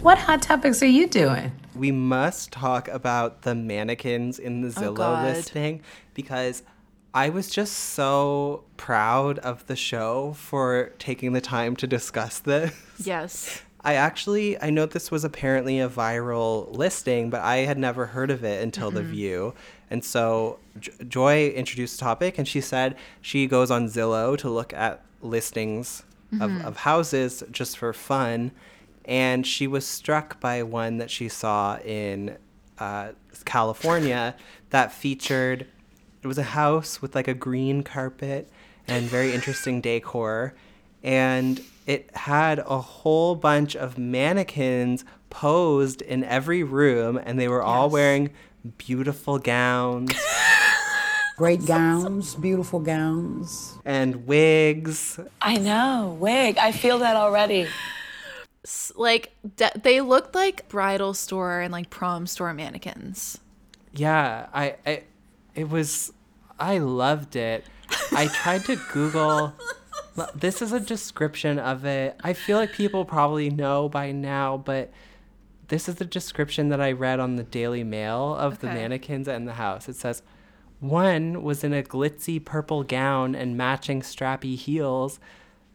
What hot topics are you doing? We must talk about the mannequins in the oh, Zillow Oh, listing because I was just so proud of the show for taking the time to discuss this. Yes. I actually I know this was apparently a viral listing, but I had never heard of it until The View. And so J- Joy introduced the topic and she said she goes on Zillow to look at listings of, Mhm. of houses just for fun. And she was struck by one that she saw in uh, California that featured it was a house with like a green carpet and very interesting decor. And it had a whole bunch of mannequins posed in every room, and they were all wearing beautiful gowns Great gowns, beautiful gowns. and wigs. I know, wig. I feel that already. Like they looked like bridal store and like prom store mannequins. Yeah, I, I it was I loved it. I tried to Google l- this is a description of it. I feel like people probably know by now, but this is the description that I read on the Daily Mail of the mannequins in the house. It says one was in a glitzy purple gown and matching strappy heels,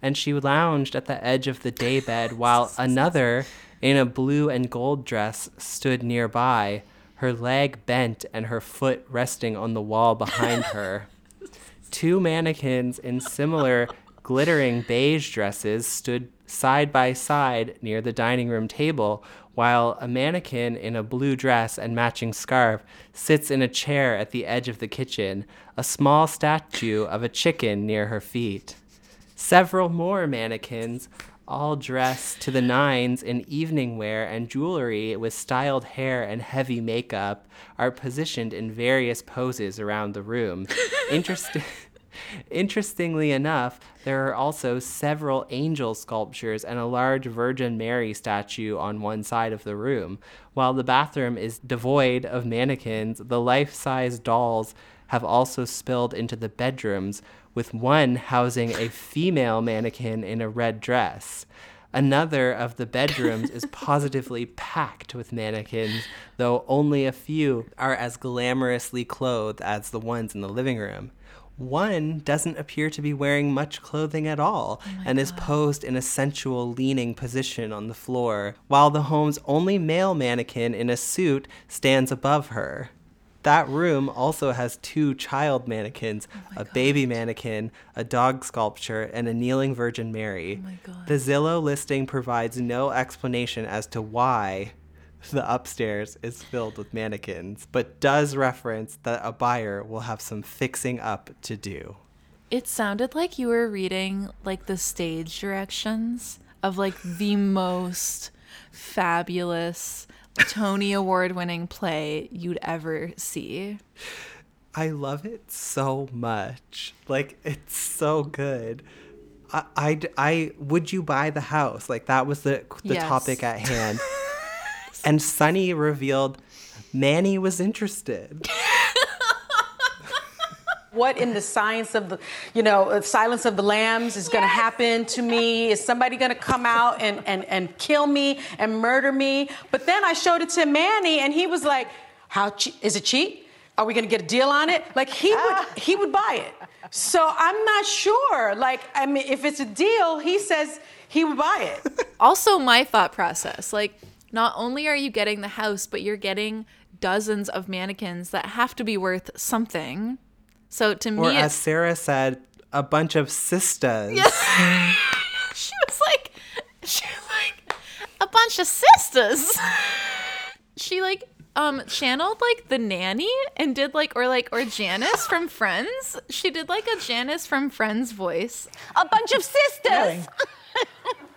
and she lounged at the edge of the daybed while another, in a blue and gold dress, stood nearby, her leg bent and her foot resting on the wall behind her. Two mannequins in similar glittering beige dresses stood side by side near the dining room table, while a mannequin in a blue dress and matching scarf sits in a chair at the edge of the kitchen, a small statue of a chicken near her feet. Several more mannequins, all dressed to the nines in evening wear and jewelry with styled hair and heavy makeup, are positioned in various poses around the room. Interesting. Interestingly enough, there are also several angel sculptures and a large Virgin Mary statue on one side of the room. While the bathroom is devoid of mannequins, the life size dolls have also spilled into the bedrooms, with one housing a female mannequin in a red dress. Another of the bedrooms is positively packed with mannequins, though only a few are as glamorously clothed as the ones in the living room. One doesn't appear to be wearing much clothing at all and is posed in a sensual leaning position on the floor, while the home's only male mannequin in a suit stands above her. That room also has two child mannequins, a baby mannequin, a dog sculpture, and a kneeling Virgin Mary. The Zillow listing provides no explanation as to why the upstairs is filled with mannequins, but does reference that a buyer will have some fixing up to do. It sounded like you were reading like the stage directions of like the most fabulous Tony Award winning play you'd ever see. I love it so much. Like it's so good. I, I, I- would you buy the house? Like that was the the Yes. topic at hand. And Sunny revealed Manny was interested. What in the science of the, you know, uh, silence of the lambs is going to happen to me? Is somebody going to come out and, and, and kill me and murder me? But then I showed it to Manny and he was like, how che- is it cheap? Are we going to get a deal on it? Like he would, he would buy it. So I'm not sure. Like, I mean, if it's a deal, he says he would buy it. Also, my thought process like, not only are you getting the house, but you're getting dozens of mannequins that have to be worth something. So to Or me, as Sara said, a bunch of sisters. she was like, she was like, a bunch of sisters. she like um channeled like the nanny and did like or like or Janice from Friends. She did like a Janice from Friends voice. A bunch of sisters.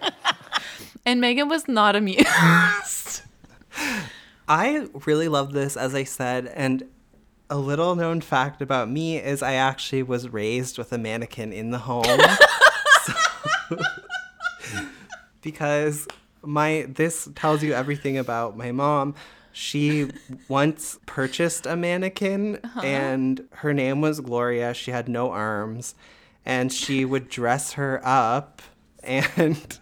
And Meghan was not amused. I really love this, as I said, and a little known fact about me is I actually was raised with a mannequin in the home. So- because my this tells you everything about my mom. She once purchased a mannequin uh-huh. and her name was Gloria. She had no arms and she would dress her up and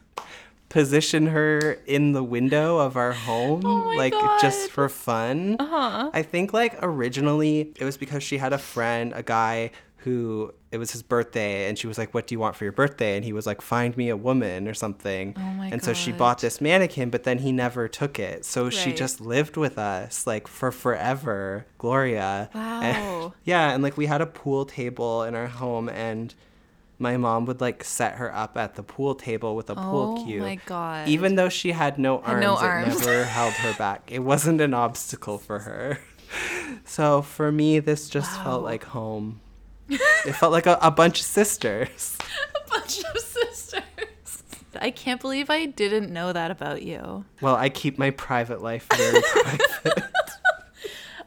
position her in the window of our home like just for fun. Uh-huh. I think like originally it was because she had a friend, a guy who it was his birthday and she was like what do you want for your birthday? And he was like find me a woman or something. Oh my and so she bought this mannequin but then he never took it. So she just lived with us like for forever gloria. And- Wow. yeah and like we had a pool table in our home and my mom would like set her up at the pool table with a pool oh cue. Oh my God. even though she had no arms, no it never held her back it wasn't an obstacle for her so for me this just felt like home it felt like a, a bunch of sisters a bunch of sisters. I can't believe I didn't know that about you. well i keep my private life very private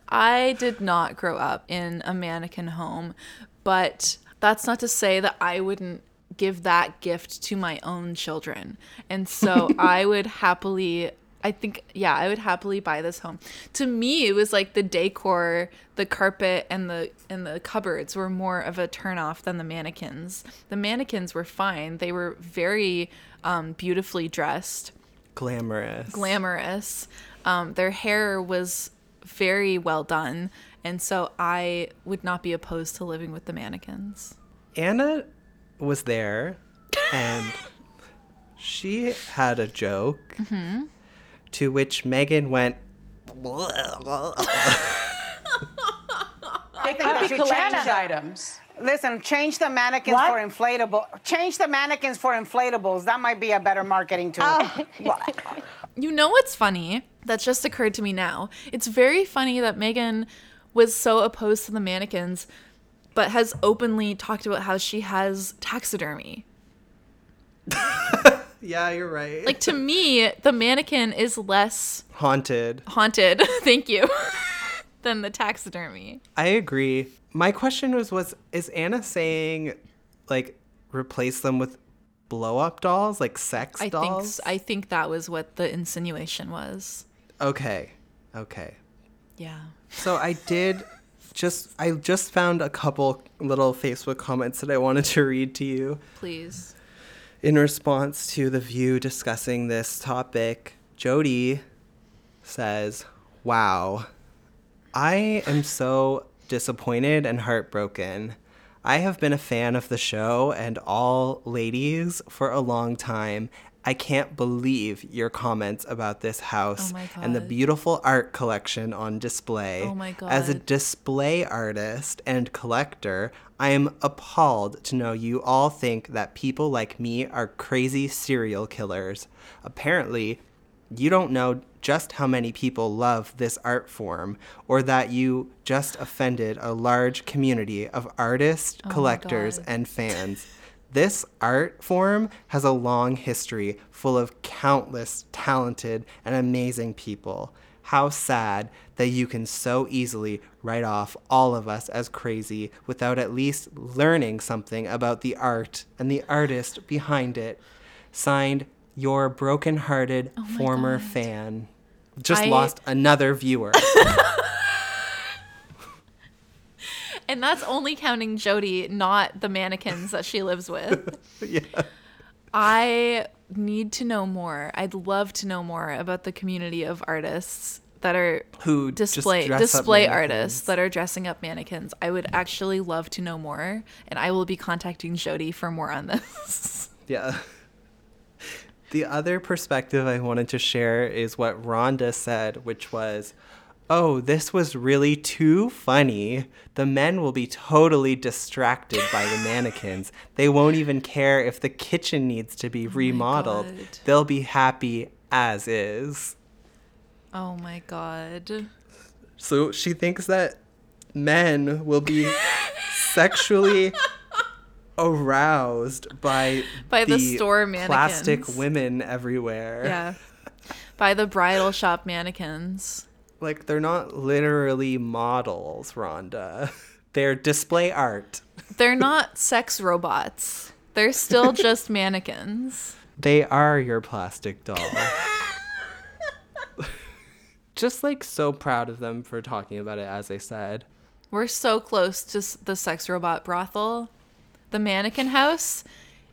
I did not grow up in a mannequin home, but that's not to say that I wouldn't give that gift to my own children. And so I would happily I think yeah, I would happily buy this home. To me, it was like the decor, the carpet and the and the cupboards were more of a turnoff than the mannequins. The mannequins were fine. They were very um, beautifully dressed glamorous glamorous. Um, their hair was very well done, and so I would not be opposed to living with the mannequins. Ana was there and she had a joke Mhm. to which Meghan went They think they should change items. Listen, change the mannequins What? for inflatable. Change the mannequins for inflatables. That might be a better marketing tool. You know what's funny? That just occurred to me now. It's very funny that Meghan was so opposed to the mannequins, but has openly talked about how she has taxidermy. yeah you're right Like to me, the mannequin is less haunted haunted, thank you, than the taxidermy. I agree. My question was was is Ana saying like replace them with blow up dolls, like sex I think dolls? s- I think that was what the insinuation was. okay. Okay. Yeah. So I did just I just found a couple little Facebook comments that I wanted to read to you Please. in response to the view discussing this topic. Jody says, "Wow. I am so disappointed and heartbroken. I have been a fan of the show and all ladies for a long time. I can't believe your comments about this house Oh and the beautiful art collection on display. Oh my As a display artist and collector, I am appalled to know you all think that people like me are crazy serial killers. Apparently, you don't know just how many people love this art form, or that you just offended a large community of artists, Oh collectors, and fans. This art form has a long history full of countless talented and amazing people. How sad that you can so easily write off all of us as crazy without at least learning something about the art and the artist behind it. Signed, your broken-hearted oh former fan. Just I- lost another viewer. And that's only counting Jody, not the mannequins that she lives with. yeah. I need to know more. I'd love to know more about the community of artists that are Who display display artists that are dressing up mannequins. I would actually love to know more, and I will be contacting Jody for more on this. Yeah. The other perspective I wanted to share is what Rhonda said, which was, Oh, this was really too funny. The men will be totally distracted by the mannequins. They won't even care if the kitchen needs to be oh remodeled. God. They'll be happy as is. oh my god. So she thinks that men will be sexually aroused by By the store mannequins. plastic women everywhere. Yeah. By the bridal shop mannequins. Like they're not literally models, Rhonda. They're display art. They're not sex robots. They're still just mannequins. They are your plastic doll. Just like so proud of them for talking about it, as I said. We're so close to the sex robot brothel. The mannequin house.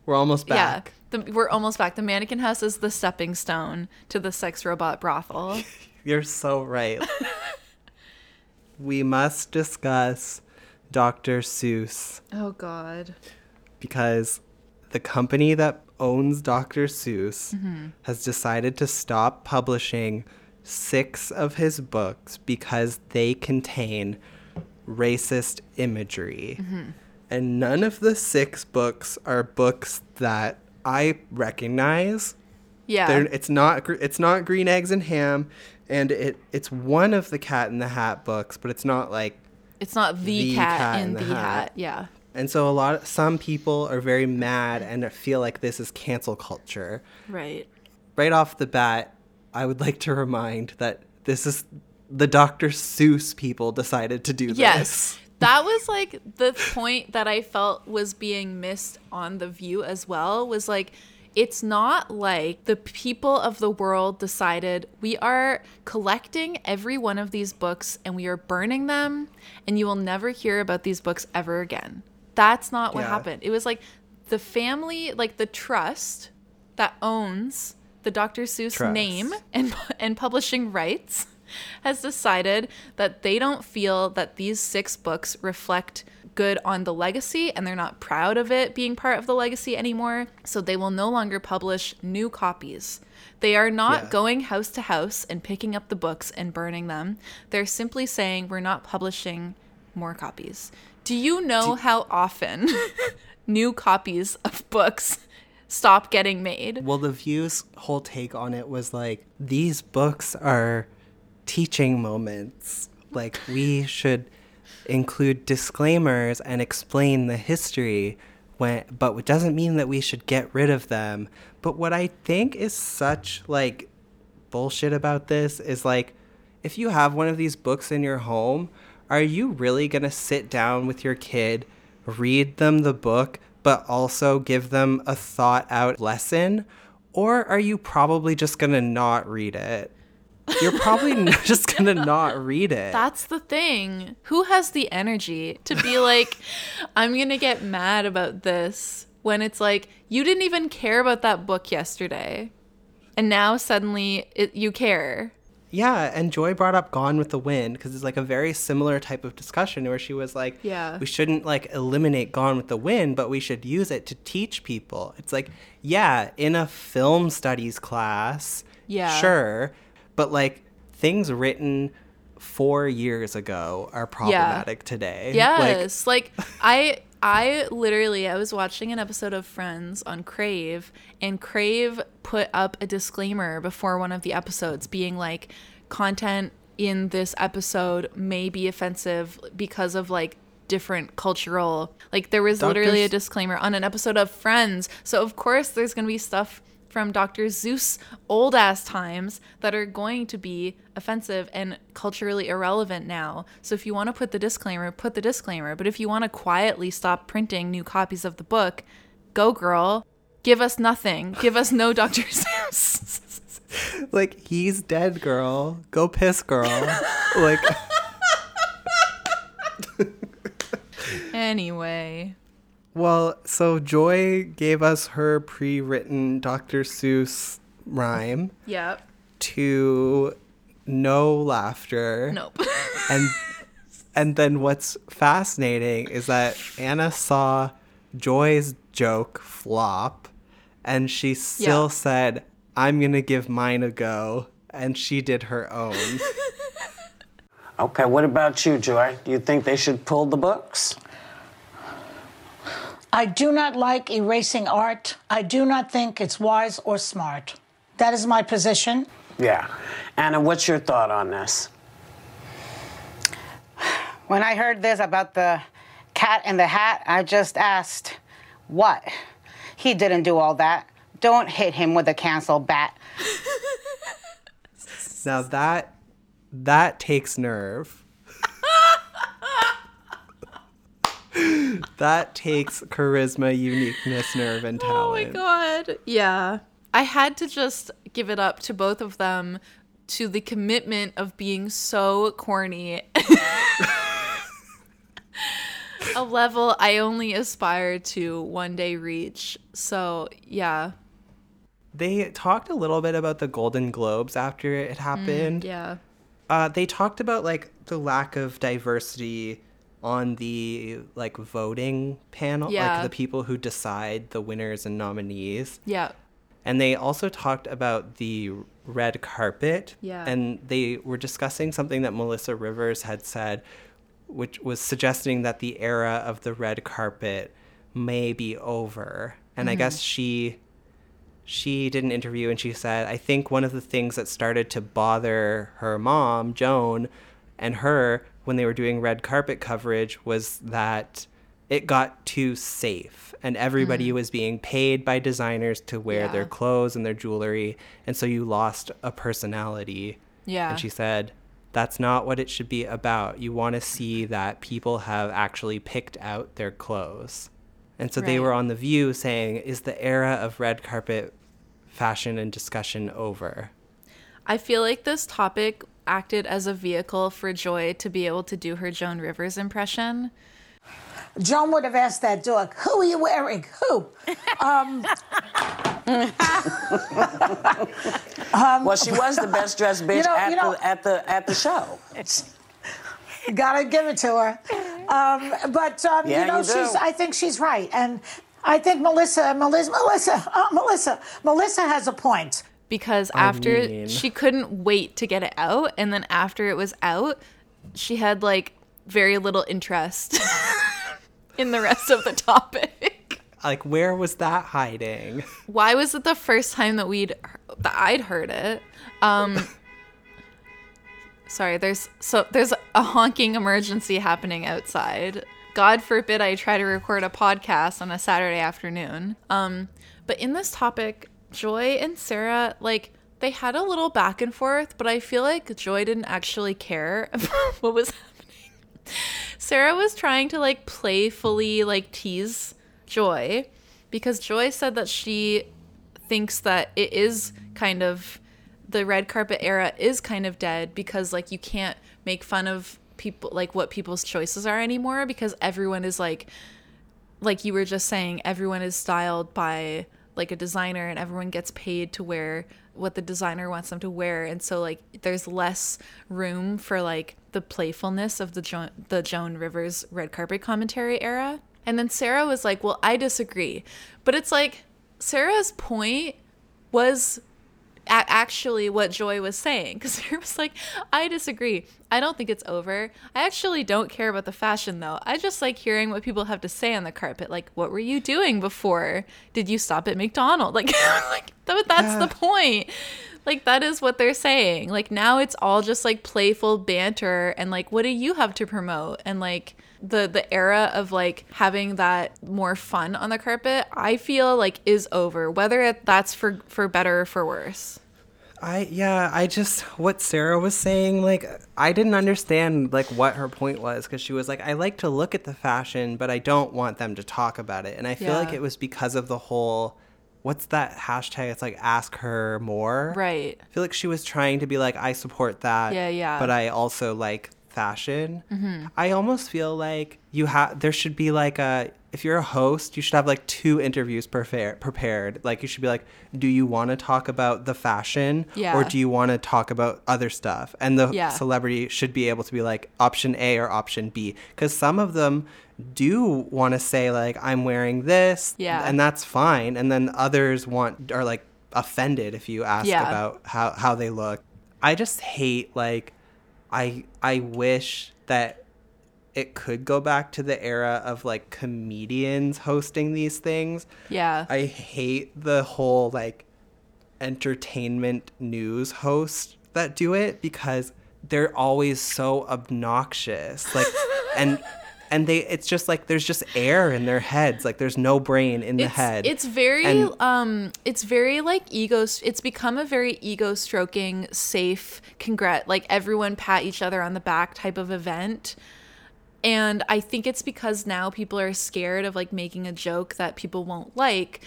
We're almost back. Yeah. The, we're almost back. The mannequin house is the stepping stone to the sex robot brothel. You're so right. we must discuss Dr. Seuss Oh God. because the company that owns Dr. Seuss Mhm. has decided to stop publishing six of his books because they contain racist imagery. Mhm. And none of the six books are books that I recognize. Yeah. They're, it's not it's not Green Eggs and Ham and it it's one of the Cat in the Hat books, but it's not like It's not the, cat, in the, hat. Yeah. and so a lot of, some people are very mad and feel like this is cancel culture. Right. Right off the bat, I would like to remind that this is the Dr. Seuss people decided to do this. Yes. That was like the point that I felt was being missed on The View as well was like, it's not like the people of the world decided we are collecting every one of these books and we are burning them and you will never hear about these books ever again. That's not what Yeah. happened. It was like the family, like the trust that owns the Dr. Seuss Trust. name and and publishing rights has decided that they don't feel that these six books reflect good on the legacy and they're not proud of it being part of the legacy anymore. So they will no longer publish new copies. They are not Yeah. going house to house and picking up the books and burning them. They're simply saying we're not publishing more copies. Do you know how often new copies of books stop getting made? Well, the View's whole take on it was like these books are teaching moments. Like we should include disclaimers and explain the history when but it doesn't mean that we should get rid of them. But what I think is such like bullshit about this is like if you have one of these books in your home, are you really going to sit down with your kid, read them the book, but also give them a thought out lesson? Or are you probably just going to not read it? You're probably just to not read it. That's the thing. Who has the energy to be like, I'm to get mad about this when it's like, you didn't even care about that book yesterday. And now suddenly it, you care. Yeah, and Joy brought up Gone with the Wind because it's like a very similar type of discussion where she was like, Yeah. we shouldn't like eliminate Gone with the Wind, but we should use it to teach people. It's like, yeah, in a film studies class, Yeah. sure, but like things written four years ago are problematic today. Yes. Like, I I literally I was watching an episode of Friends on Crave and Crave put up a disclaimer before one of the episodes being like content in this episode may be offensive because of like different cultural like there was literally a disclaimer on an episode of Friends. So of course there's going to be stuff from Dr. Seuss old ass times that are going to be offensive and culturally irrelevant now. So if you want to put the disclaimer, put the disclaimer. But if you want to quietly stop printing new copies of the book, go girl. Give us nothing. Give us no Dr. Seuss. like he's dead, girl. Go piss, girl. like anyway. Well, so Joy gave us her pre-written Dr. Seuss rhyme Yep. to no laughter. Nope. and and then what's fascinating is that Ana saw Joy's joke flop and she still Yeah. said, "I'm going to give mine a go." And she did her own. Okay, what about you, Joy? Do you think they should pull the books? I do not like erasing art. I do not think it's wise or smart. That is my position. Yeah. Ana, what's your thought on this? When I heard this about the cat in the hat, I just asked, what? He didn't do all that. Don't hit him with a cancel bat. now that that takes nerve. That takes charisma, uniqueness, nerve, and talent. Oh my god. Yeah. I had to just give it up to both of them to the commitment of being so corny. a level I only aspire to one day reach. So, yeah. They talked a little bit about the Golden Globes after it happened. Mm, yeah. Uh, they talked about like the lack of diversity on the like voting panel, Yeah. like the people who decide the winners and nominees. Yeah. And they also talked about the red carpet. Yeah. And they were discussing something that Melissa Rivers had said, which was suggesting that the era of the red carpet may be over. And I Mhm. guess she she did an interview and she said, I think one of the things that started to bother her mom, Joan, and her when they were doing red carpet coverage was that it got too safe and everybody Mm. was being paid by designers to wear their clothes and their jewelry. And so you lost a personality. Yeah. and she said that's not what it should be about. You want to see that people have actually picked out their clothes. And so they were on the view saying is the era of red carpet fashion and discussion over? I feel like this topic acted as a vehicle for Joy to be able to do her Joan Rivers impression. Joan would have asked that dog, "Who are you wearing? Who?" Um, um, well, she was the best dressed bitch You know- at, you know- the, at the at the show. Gotta give it to her. Um, but um, Yeah, you know, you she's. I think she's right, and I think Melissa, Melissa, Melissa, uh, Melissa, Melissa has a point. Because I after mean- she couldn't wait to get it out and then after it was out she had like very little interest in the rest of the topic. Like where was that hiding? Why was it the first time that we'd that i'd heard it? Um sorry there's so there's a honking emergency happening outside. God forbid i try to record a podcast on a saturday afternoon. Um but in this topic joy and Sara like they had a little back and forth but i feel like joy didn't actually care about what was happening. Sara was trying to like playfully like tease joy because joy said that she thinks that it is kind of the red carpet era is kind of dead because like you can't make fun of people like what people's choices are anymore because everyone is like like you were just saying everyone is styled by like a designer and everyone gets paid to wear what the designer wants them to wear. And so like there's less room for like the playfulness of the jo- the Joan Rivers red carpet commentary era. And then Sara was like well I disagree. But it's like Sara's point was actually what Joy was saying because Sara was like, I disagree. I don't think it's over. I actually don't care about the fashion though. I just like hearing what people have to say on the carpet. Like, what were you doing before? Did you stop at McDonald's? Like, like that, that's the point. Like that is what they're saying. Like now it's all just like playful banter and like what do you have to promote? And like the the era of like having that more fun on the carpet, I feel like is over. Whether it, that's for for better or for worse. I yeah, I just what Sara was saying like I didn't understand like what her point was cuz she was like I like to look at the fashion but I don't want them to talk about it. And I feel like it was because of the whole what's that hashtag? It's like ask her more. Right. I feel like she was trying to be like I support that. Yeah, yeah. But I also like fashion. Mhm. I almost feel like you have there should be like a if you're a host, you should have like two interviews prepared prepared. Like you should be like, do you want to talk about the fashion Yeah. or do you want to talk about other stuff? And the Yeah. celebrity should be able to be like option A or option B cuz some of them do want to say like I'm wearing this Yeah. and that's fine and then others want are like offended if you ask Yeah. about how how they look. I just hate like I I wish that it could go back to the era of like comedians hosting these things. Yeah. I hate the whole like entertainment news hosts that do it because they're always so obnoxious. Like and and they it's just like there's just air in their heads. Like there's no brain in the it's, head. It's very And- um it's very like ego it's become a very ego stroking safe congrat like everyone pat each other on the back type of event. And I think it's because now people are scared of like making a joke that people won't like.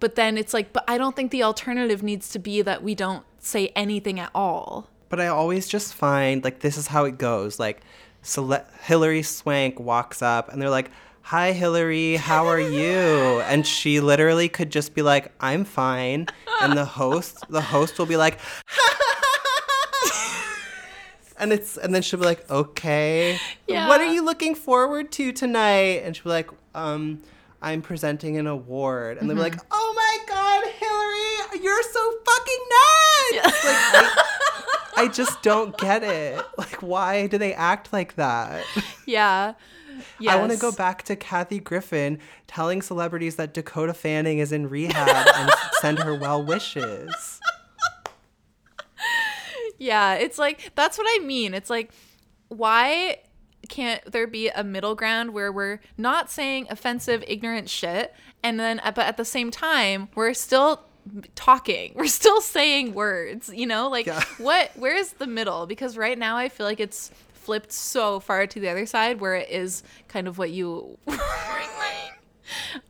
But then it's like, but I don't think the alternative needs to be that we don't say anything at all. But I always just find like this is how it goes. Like Cele- Hilary Swank walks up and they're like, "Hi Hilary, how are you?" And she literally could just be like, "I'm fine." And the host, the host will be like, And it's and then she'll be like, okay, Yeah. what are you looking forward to tonight? And she'll be like, um, I'm presenting an award. And they'll be like, Mm-hmm. oh my god, Hilary, you're so fucking nuts! Like, I, I just don't get it. Like, why do they act like that? Yeah. Yes. I want to go back to Kathy Griffin telling celebrities that Dakota Fanning is in rehab and send her well wishes. Yeah, it's like that's what I mean. It's like why can't there be a middle ground where we're not saying offensive ignorant shit and then but at the same time we're still talking. We're still saying words, you know? Like what where's the middle? Because right now I feel like it's flipped so far to the other side where it is kind of what you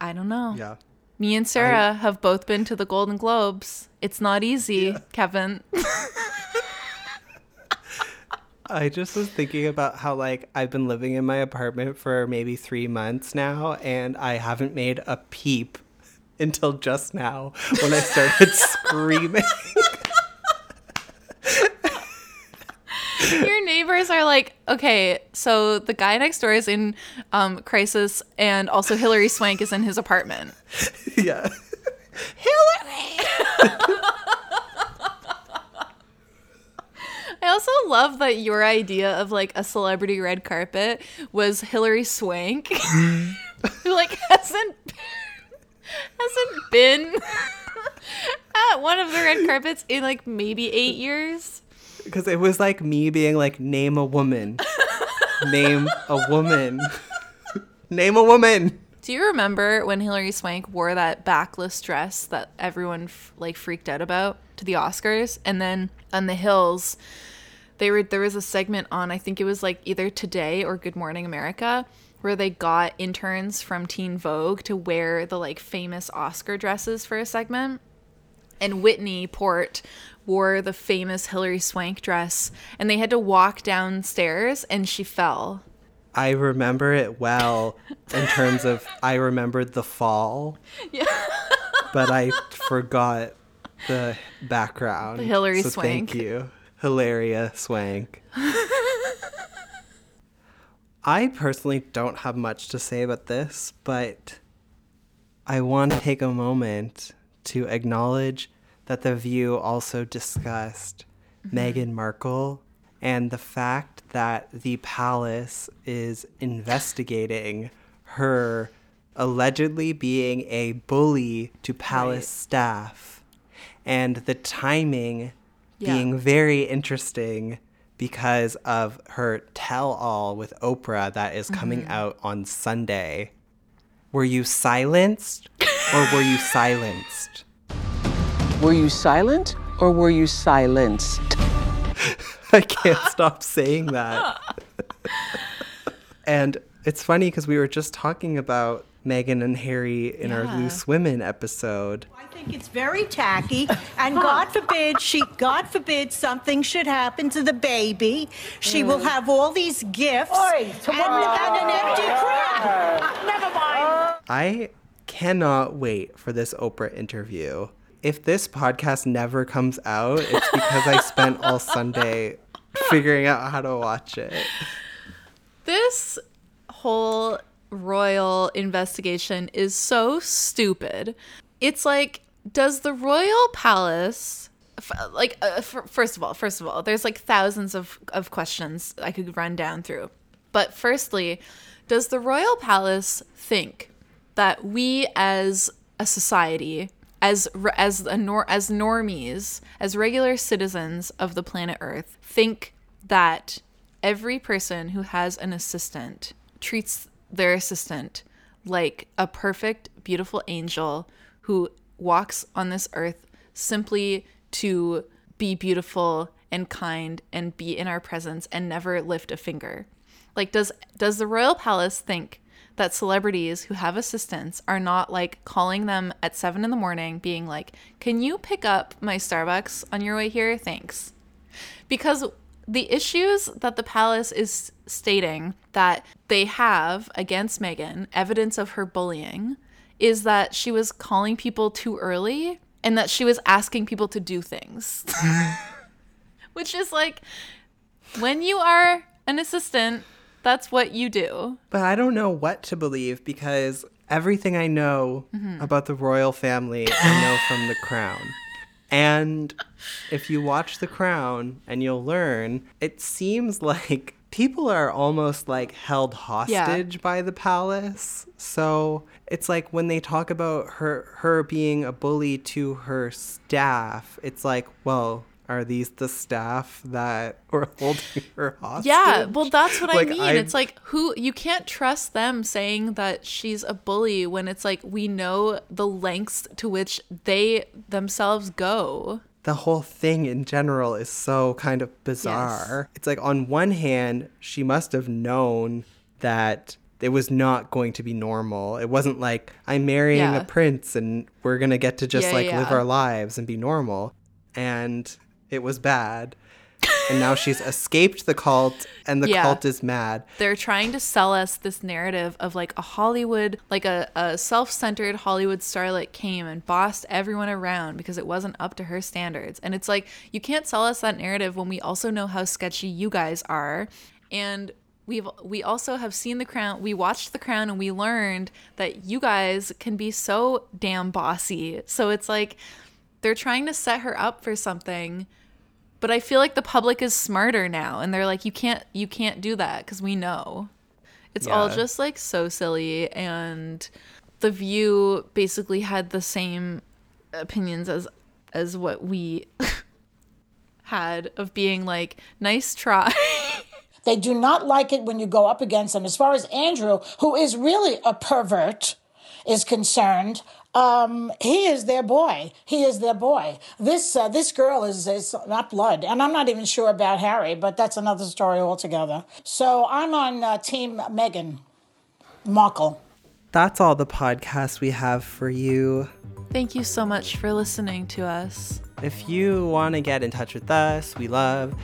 I don't know. Yeah. Me and Sara have both been to the Golden Globes. It's not easy, Kevin. I just was thinking about how like I've been living in my apartment for maybe three months now, and I haven't made a peep until just now when I started screaming. Your neighbors are like, okay, so the guy next door is in um, crisis, and also Hilary Swank is in his apartment. yeah. Hilary! I also love that your idea of like a celebrity red carpet was Hilary Swank, who like hasn't hasn't been at one of the red carpets in like maybe eight years. Because it was like me being like, name a woman. name a woman. name a woman. Do you remember when Hilary Swank wore that backless dress that everyone f- like freaked out about to the Oscars? And then on the hills, they were there was a segment on I think it was like either Today or Good Morning America where they got interns from Teen Vogue to wear the like famous Oscar dresses for a segment. And Whitney Port wore the famous Hilary Swank dress and they had to walk downstairs and she fell. I remember it well in terms of I remembered the fall. Yeah. but I forgot the background. The Hilary so Swank. Thank you. Hilaria Swank. I personally don't have much to say about this, but I want to take a moment to acknowledge that The View also discussed mm-hmm. Meghan Markle and the fact that the palace is investigating her allegedly being a bully to palace staff and the timing Yeah. being very interesting because of her tell all with Oprah that is coming Mhm. out on Sunday. Were you silenced or were you silenced? Were you silent or were you silenced? I can't stop saying that. and it's funny because we were just talking about Meghan and Harry in our Loose Women episode. I think it's very tacky, and God forbid she, God forbid something should happen to the baby. She will have all these gifts and, and an empty crib. Uh, never mind. I cannot wait for this Oprah interview. If this podcast never comes out, it's because I spent all Sunday figuring out how to watch it. This whole royal investigation is so stupid. It's like, does the royal palace, like, uh, f- first of all, first of all, there's like thousands of, of questions I could run down through. But firstly, does the royal palace think that we as a society, as as a nor- as normies, as regular citizens of the planet Earth, think that every person who has an assistant treats their assistant like a perfect, beautiful angel who walks on this earth simply to be beautiful and kind and be in our presence and never lift a finger. Like does does the royal palace think that celebrities who have assistants are not like calling them at seven in the morning being like, Can you pick up my Starbucks on your way here? Thanks because the issues that the palace is stating that they have against Meghan, evidence of her bullying, is that she was calling people too early and that she was asking people to do things. Which is like when you are an assistant, that's what you do. But I don't know what to believe because everything I know Mhm. about the royal family, I know from The Crown. And if you watch The Crown and you'll learn, it seems like people are almost like held hostage by the palace. So it's like when they talk about her her being a bully to her staff, it's like, well, are these the staff that were holding her hostage? Yeah, well, that's what Like, I mean. I- It's like who you can't trust them saying that she's a bully when it's like we know the lengths to which they themselves go. the whole thing in general is so kind of bizarre. It's like on one hand, she must have known that it was not going to be normal. It wasn't like I'm marrying Yeah. a prince and we're going to get to just Yeah, like live our lives and be normal. And it was bad. and now she's escaped the cult and the Yeah. cult is mad. They're trying to sell us this narrative of like a Hollywood, like a, a self centered Hollywood starlet came and bossed everyone around because it wasn't up to her standards. And it's like, you can't sell us that narrative when we also know how sketchy you guys are. And we've we also have seen the crown we watched the crown and we learned that you guys can be so damn bossy so it's like they're trying to set her up for something but i feel like the public is smarter now and they're like you can't you can't do that because we know. It's all just like so silly and the view basically had the same opinions as as what we had of being like nice try. They do not like it when you go up against them. As far as Andrew, who is really a pervert, is concerned, um, he is their boy. He is their boy. This uh, this girl is is not blood, and I'm not even sure about Harry, but that's another story altogether. So I'm on uh, Team Meghan Markle. That's all the podcast we have for you. Thank you so much for listening to us. If you want to get in touch with us, we love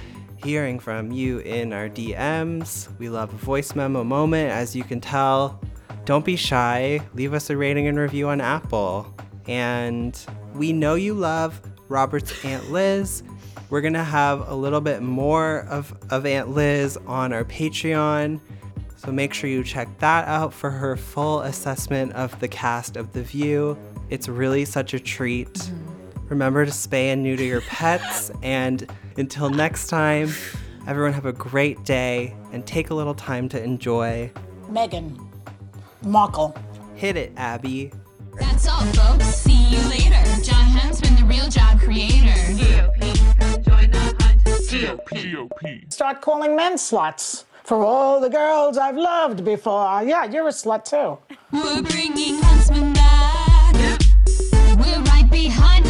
hearing from you in our DMs. We love a voice memo moment, as you can tell. Don't be shy. Leave us a rating and review on Apple. And we know you love Robert's Aunt Liz. We're going to have a little bit more of, of Aunt Liz on our Patreon. So make sure you check that out for her full assessment of the cast of The View. It's really such a treat. Mm-hmm. Remember to spay and neuter your pets. And until next time, everyone have a great day and take a little time to enjoy. Meghan Mockle. Hit it, Abby. That's all, folks. See you later. John Hunt's been the real job creator. GOP. Join the hunt. GOP. Start calling men sluts. For all the girls I've loved before. Yeah, you're a slut too. We're bringing Huntsman back. We're right behind